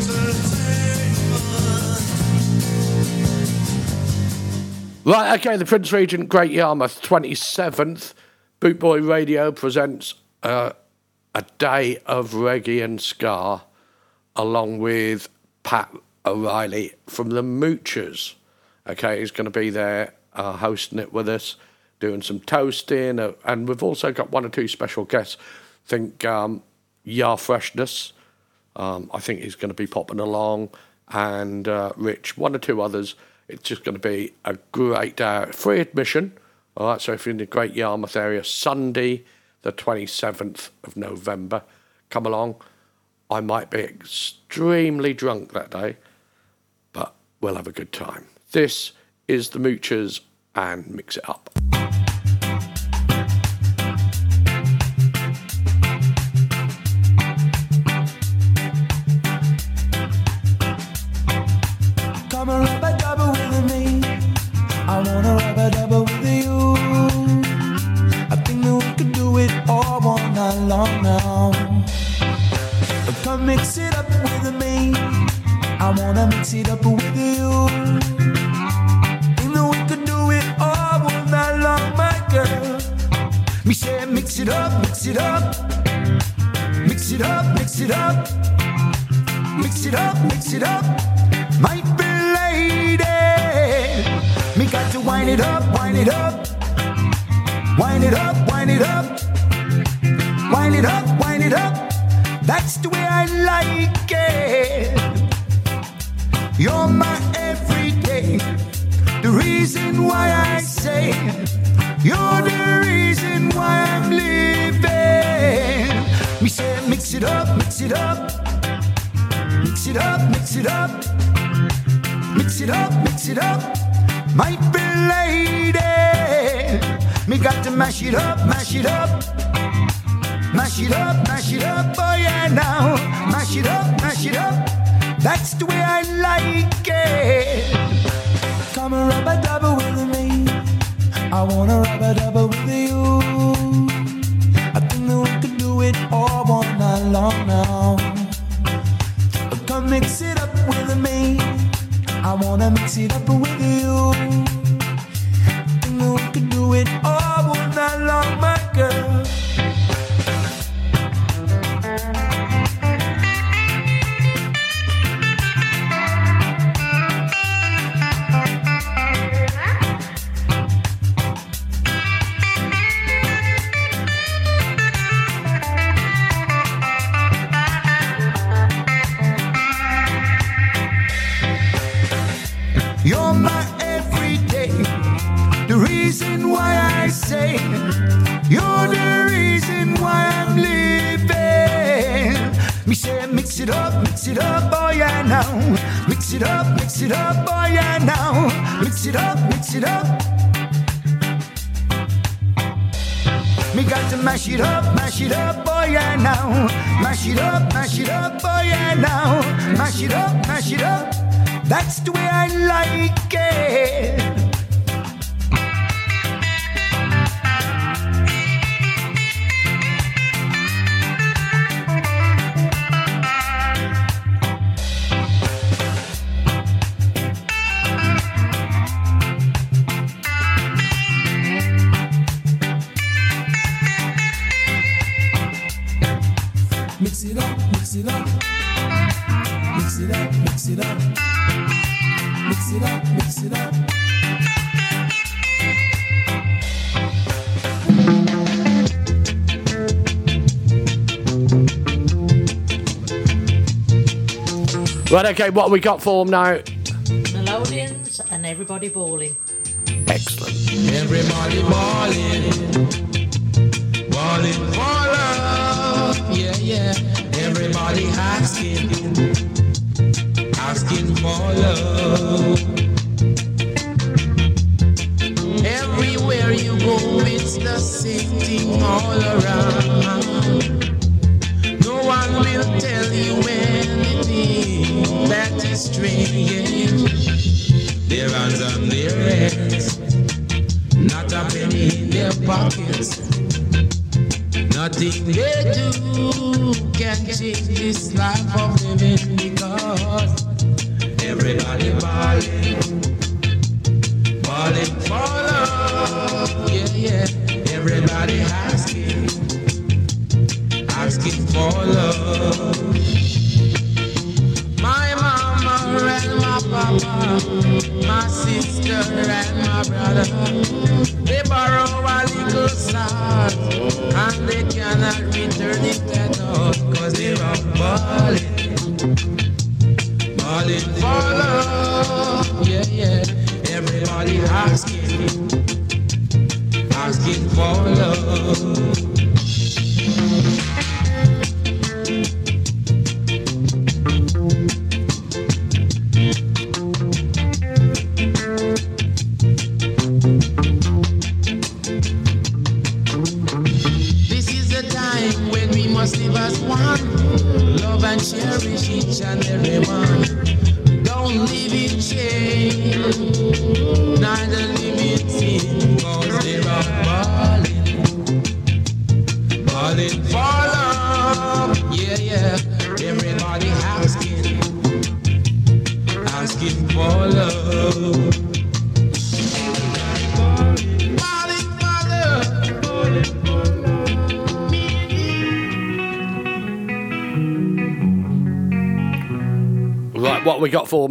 Right, okay, the Prince Regent Great Yarmouth, 27th. Bootboy Radio presents uh, a day of reggae and ska along with Pat O'Reilly from the Moochers. Okay, he's going to be there uh, hosting it with us, doing some toasting, uh, and we've also got one or two special guests. I think um, Yar Freshness, um, I think he's going to be popping along, and uh, Rich, one or two others. It's just going to be a great day. Free admission. All right, so if you're in the Great Yarmouth area, Sunday, the 27th of November, come along. I might be extremely drunk that day, but we'll have a good time. This is the Moochers and Mix It Up. One long now. Come mix it up with me. I wanna mix it up with you. Think that we could do it all one night long, my girl. Me say mix it up, mix it up. Mix it up, mix it up. Mix it up, mix it up. My pretty lady. Me got to wind it up, wind it up. Wind it up, wind it up. Wind it up, wind it up. That's the way I like it. You're my everyday. The reason why I say you're the reason why I'm living. Me say mix it up, mix it up. Mix it up, mix it up. Mix it up, mix it up. My pretty lady. Me got to mash it up, mash it up. Mash it up, mash it up, oh yeah now. Mash it up, mash it up. That's the way I like it. Come and rub a double with me. I wanna rub a double with you. I think that we could do it all night long now. Come mix it up with me. I wanna mix it up with you. Think that we could do it all night long, my mash it up, oh yeah now. Mash it up, mash it up, oh yeah now. Mash it up, mash it up. That's the way I like it. Right, okay, what we got for them now? Melodians and everybody balling. Excellent. Everybody balling. Balling for love. Yeah, yeah. Everybody asking. Asking for love. for love.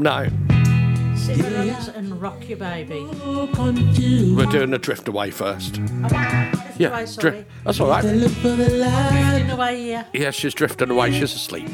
No. now. And rock your baby. We're doing a drift away first. yeah, drift. That's all right. Drifting away, yeah. Yeah, she's drifting away. She's asleep.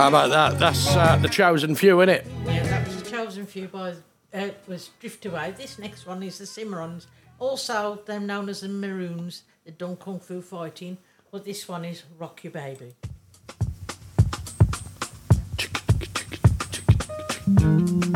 How about that? That's uh, the chosen few, isn't it? Yeah, that was the chosen few by uh, was Drift Away. This next one is the Cimarrons, also they're known as the Maroons. They've kung fu fighting, but this one is Rock Your Baby. Thank you.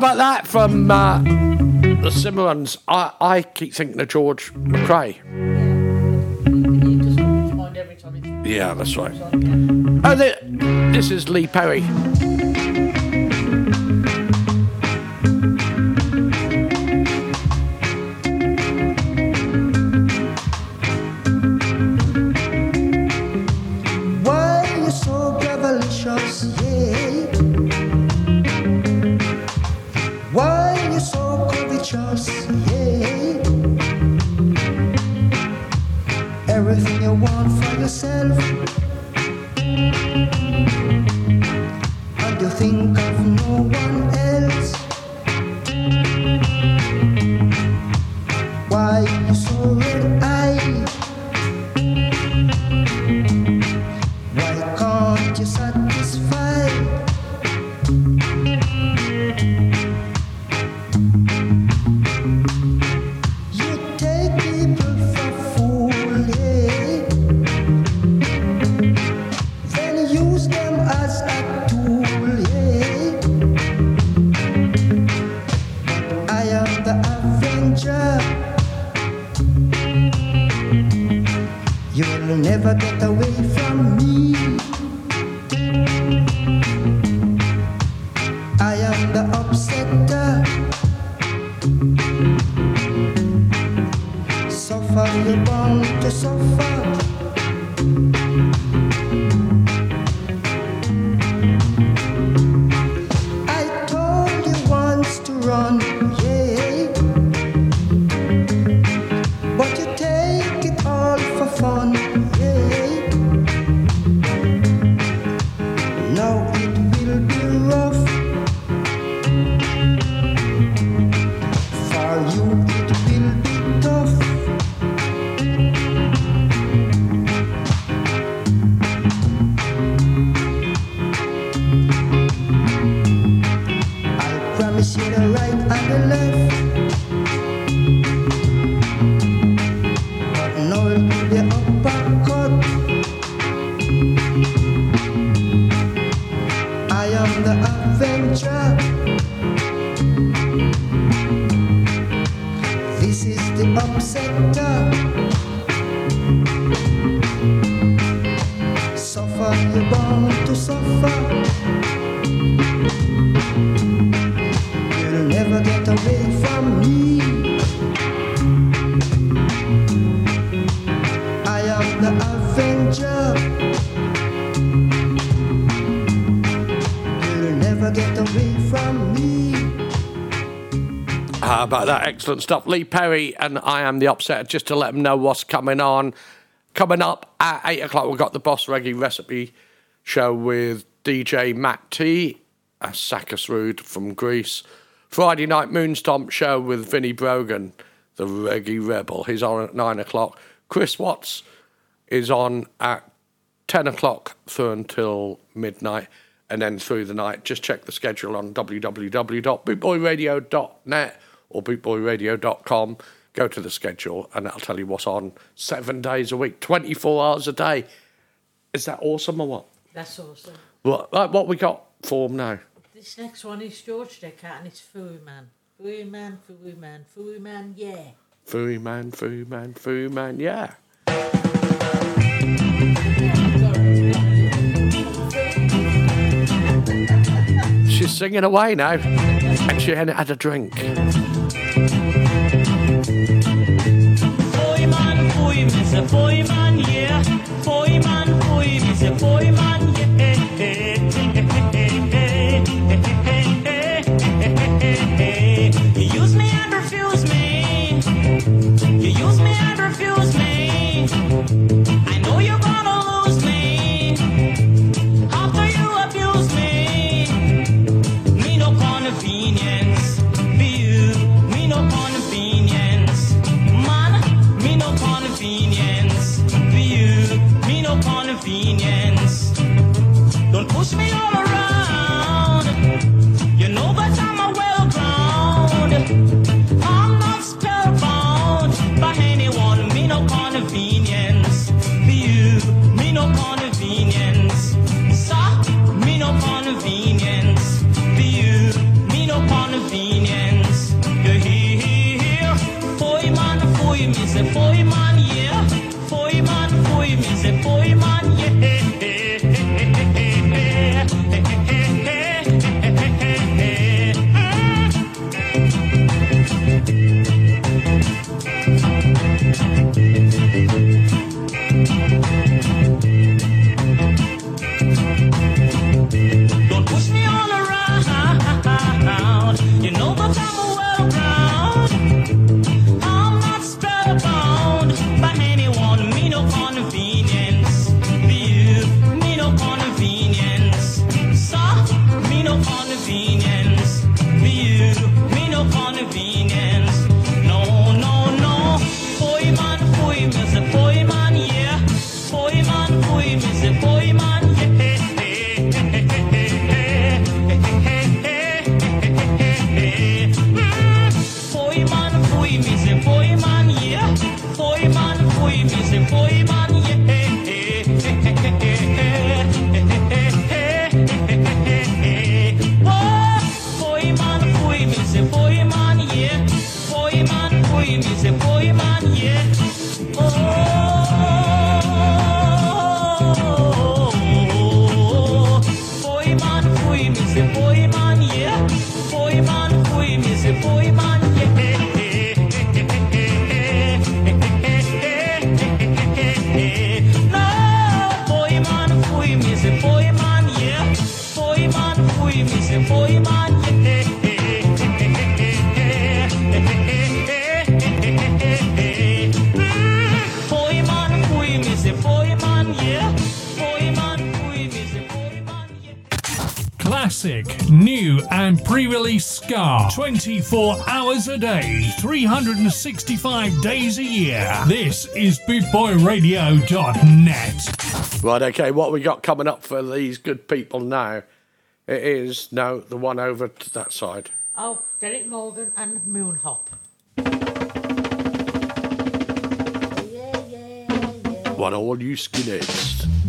about that from uh, the Cimarrons? I, I keep thinking of George McCrae. Yeah, that's right. Oh, this is Lee Perry. About that? Excellent stuff. Lee Perry and I Am the Upset, just to let them know what's coming on. Coming up at 8 o'clock, we've got the Boss Reggae Recipe show with DJ Matt T, a Sakis Rude from Greece. Friday night Moonstomp show with Vinnie Brogan, the Reggae Rebel. He's on at 9 o'clock. Chris Watts is on at 10 o'clock through until midnight and then through the night. Just check the schedule on www.bootboyradio.net or bootboyradio.com. Go to the schedule and that'll tell you what's on seven days a week, 24 hours a day. Is that awesome or what? That's awesome. What, what we got for 'em now? This next one is George Dekker and it's Fooey Man. Fooey Man, Fooey Man, Fooey Man, yeah. Foo man, foo man, foo man, yeah. She's singing away now, and she had a drink. Foi man, foi, me say foi man, yeah. Foi man, release ska 24 hours a day, 365 days a year. This is bootboyradio.net. Right, okay, what we got coming up for these good people now? It is, no, the one over to that side. Oh, Derrick Morgan and Moonhop. What all you skinheads.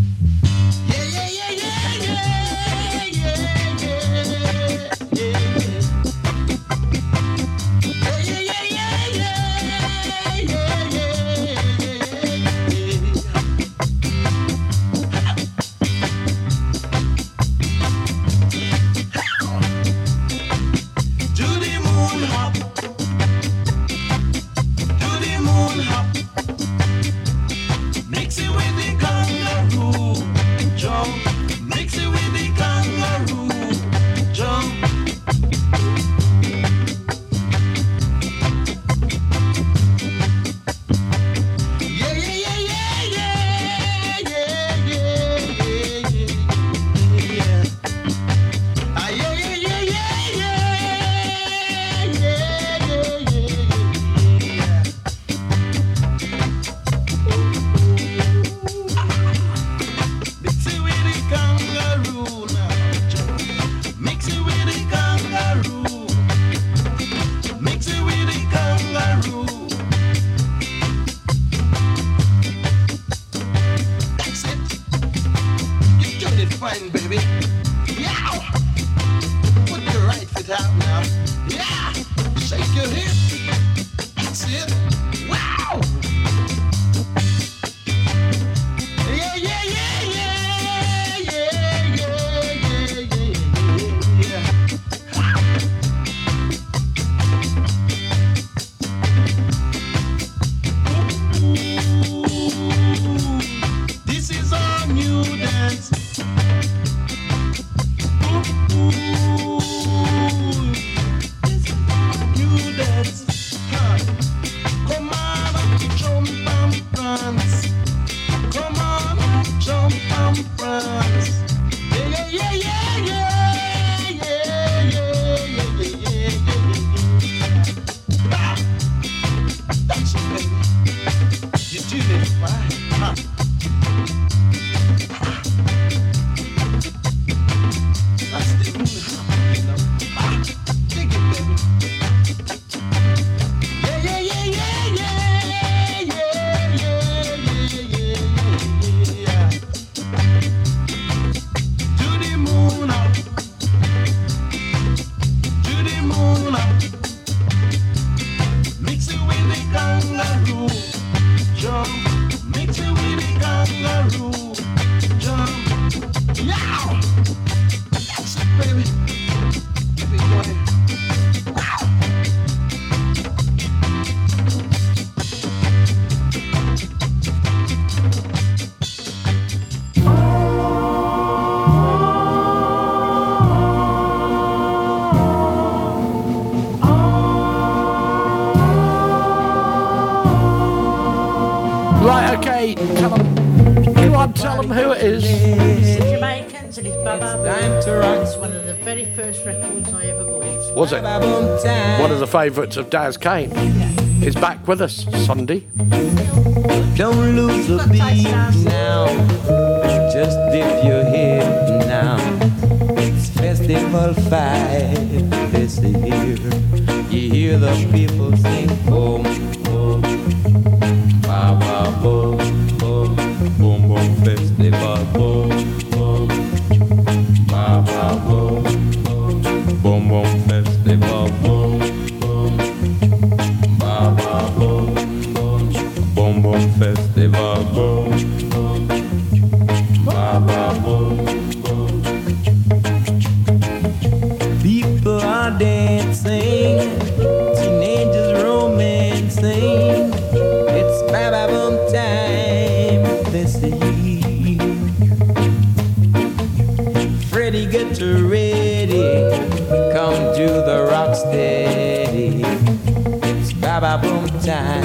Right, okay, tell 'em- Go on, tell them who it is. It's the Jamaicans and it's Baba Boom. It's one of the very first records I ever bought. Was it? One of the favourites of Daz Kane. Is back with us Sunday. Don't lose a beat now. Just dip your head now. It's festival five this year. You hear the people sing boom, lives they've time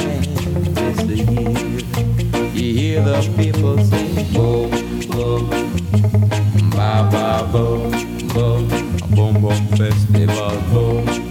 is the year you hear the people sing bo bo ba ba bo bo boom boom festival bo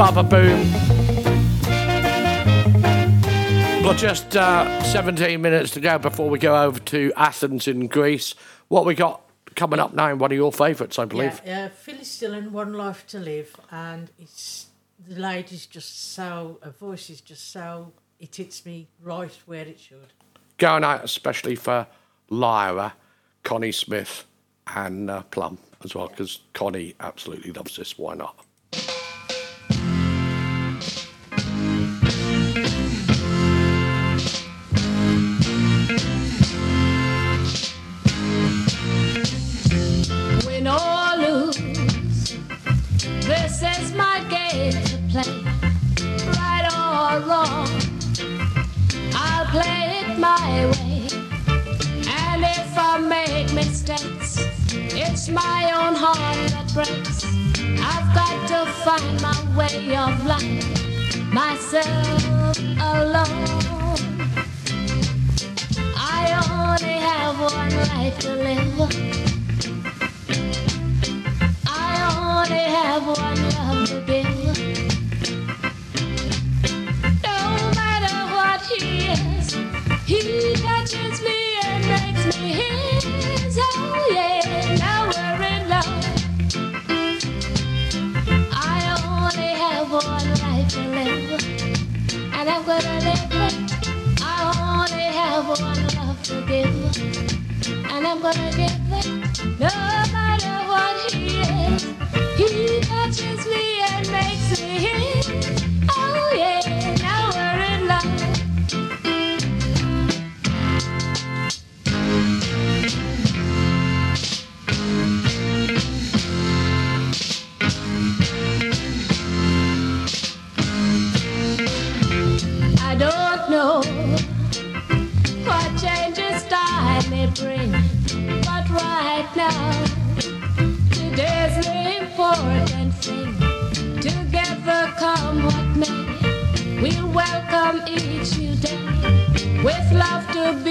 Baba Boom. Got just uh, 17 minutes to go before we go over to Athens in Greece. What we got coming up now? One of your favourites, I believe. Yeah, uh, Phyllis Dillon, One Life to Live, and it's the lady's just so, her voice is just so, it hits me right where it should. Going out especially for Lyra, Connie Smith, and uh, Plum as well, because Connie absolutely loves this. Why not? This is my game to play, right or wrong. I'll play it my way, and if I make mistakes, it's my own heart that breaks. I've got to find my way of life, myself alone. I only have one life to live. I only have one love to give. No matter what he is, he touches me and makes me his. Oh yeah, now we're in love. I only have one life to live, and I'm gonna live it. I only have one love to give, and I'm gonna give it. No touches me and makes me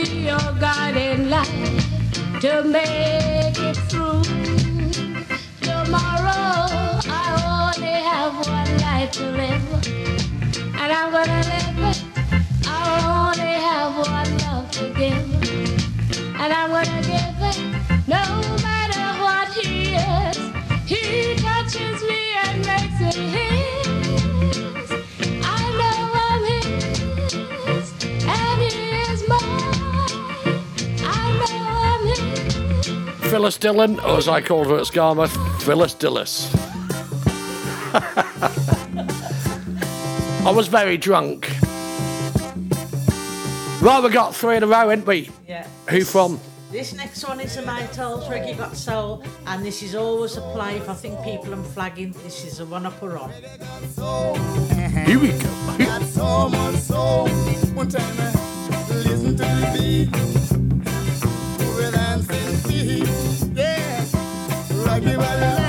be your guiding light to make it through. Tomorrow, I only have one life to live, and I'm gonna live it. I only have one love to give, and I'm gonna give it Phyllis Dillon, or as I called her at Skamouth, Phyllis Dillis. I was very drunk. Right, we got three in a row, ain't we? Yeah. Who from? This next one is the Maytals Reggae Got Soul, and this is always a play if I think people are flagging. This is the one I put on. Here we go. Got so much soul. One time listen to the beat. Yeah, rock your.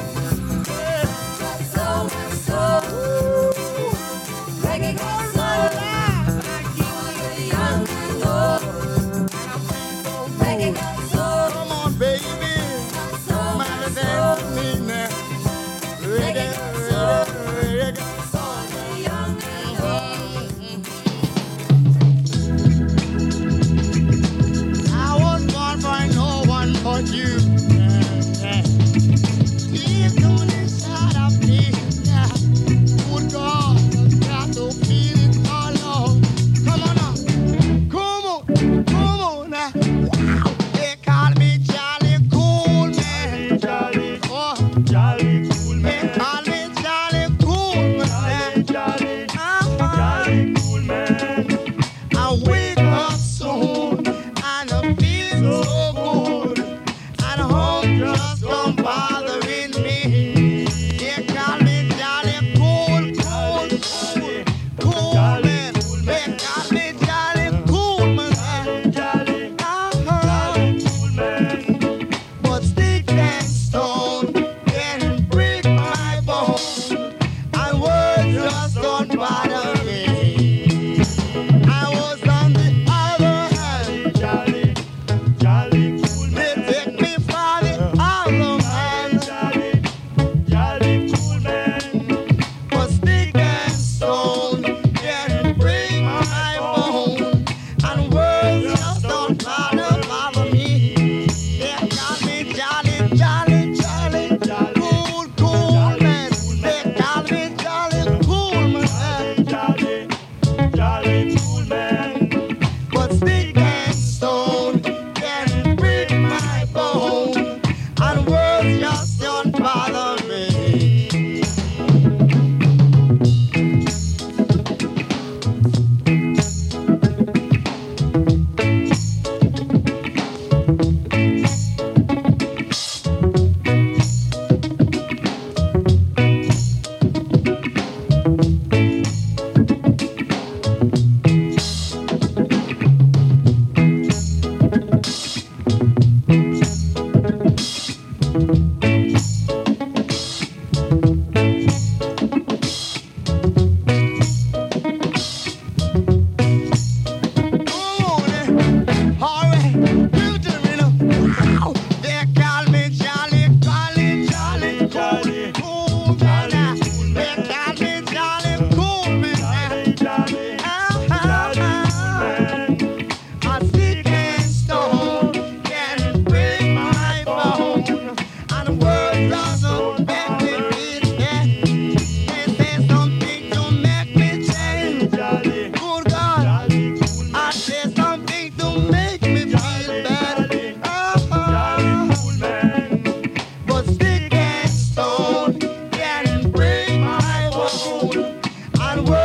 God works.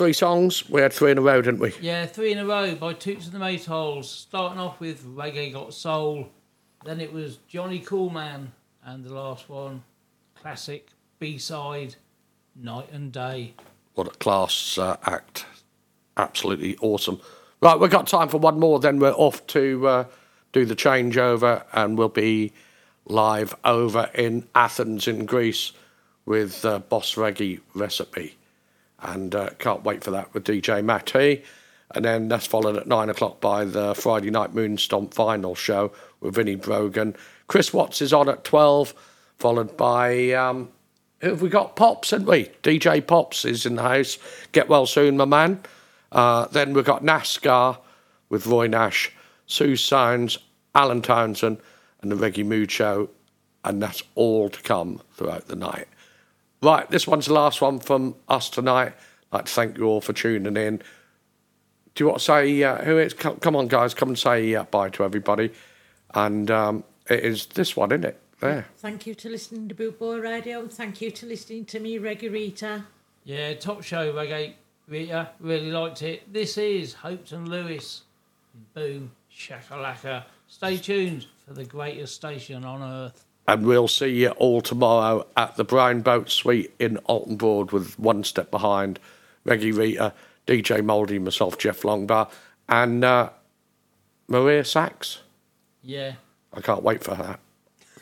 Three songs? We had three in a row, didn't we? Yeah, three in a row by Toots and the Maytals. Starting off with Reggae Got Soul. Then it was Johnny Coolman. And the last one, classic B side, Night and Day. What a class uh, act. Absolutely awesome. Right, we've got time for one more, then we're off to uh, do the changeover and we'll be live over in Athens in Greece with uh, Boss Reggae Recipe. And uh, can't wait for that with DJ Matty. And then that's followed at nine o'clock by the Friday Night Moonstomp final show with Vinnie Brogan. Chris Watts is on at 12, followed by um, who have we got? Pops, haven't we? DJ Pops is in the house. Get well soon, my man. Uh, then we've got NASCAR with Roy Nash, Sue Sounds, Alan Townsend, and the Reggae Mood Show. And that's all to come throughout the night. Right, this one's the last one from us tonight. I'd like to thank you all for tuning in. Do you want to say uh, who it's? Come, come on, guys, come and say uh, bye to everybody. And um, it is this one, isn't it? There. Thank you to listening to Boot Boy Radio and thank you to listening to me, Reggae Rita. Yeah, top show, Reggae Rita. Really liked it. This is Hopeton Lewis. Boom, shakalaka. Stay tuned for the greatest station on earth. And we'll see you all tomorrow at the Brown Boat Suite in Oulton Broad with One Step Behind, Reggae Rita, DJ Mouldy, myself, Jeff Longbar, and uh, Maria Sax. Yeah. I can't wait for that.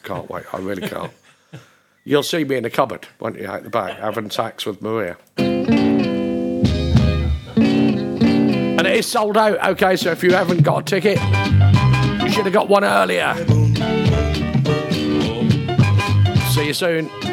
Can't wait. I really can't. You'll see me in the cupboard, won't you, out the back, having sex with Maria. And it is sold out, okay, so if you haven't got a ticket, you should have got one earlier. You soon.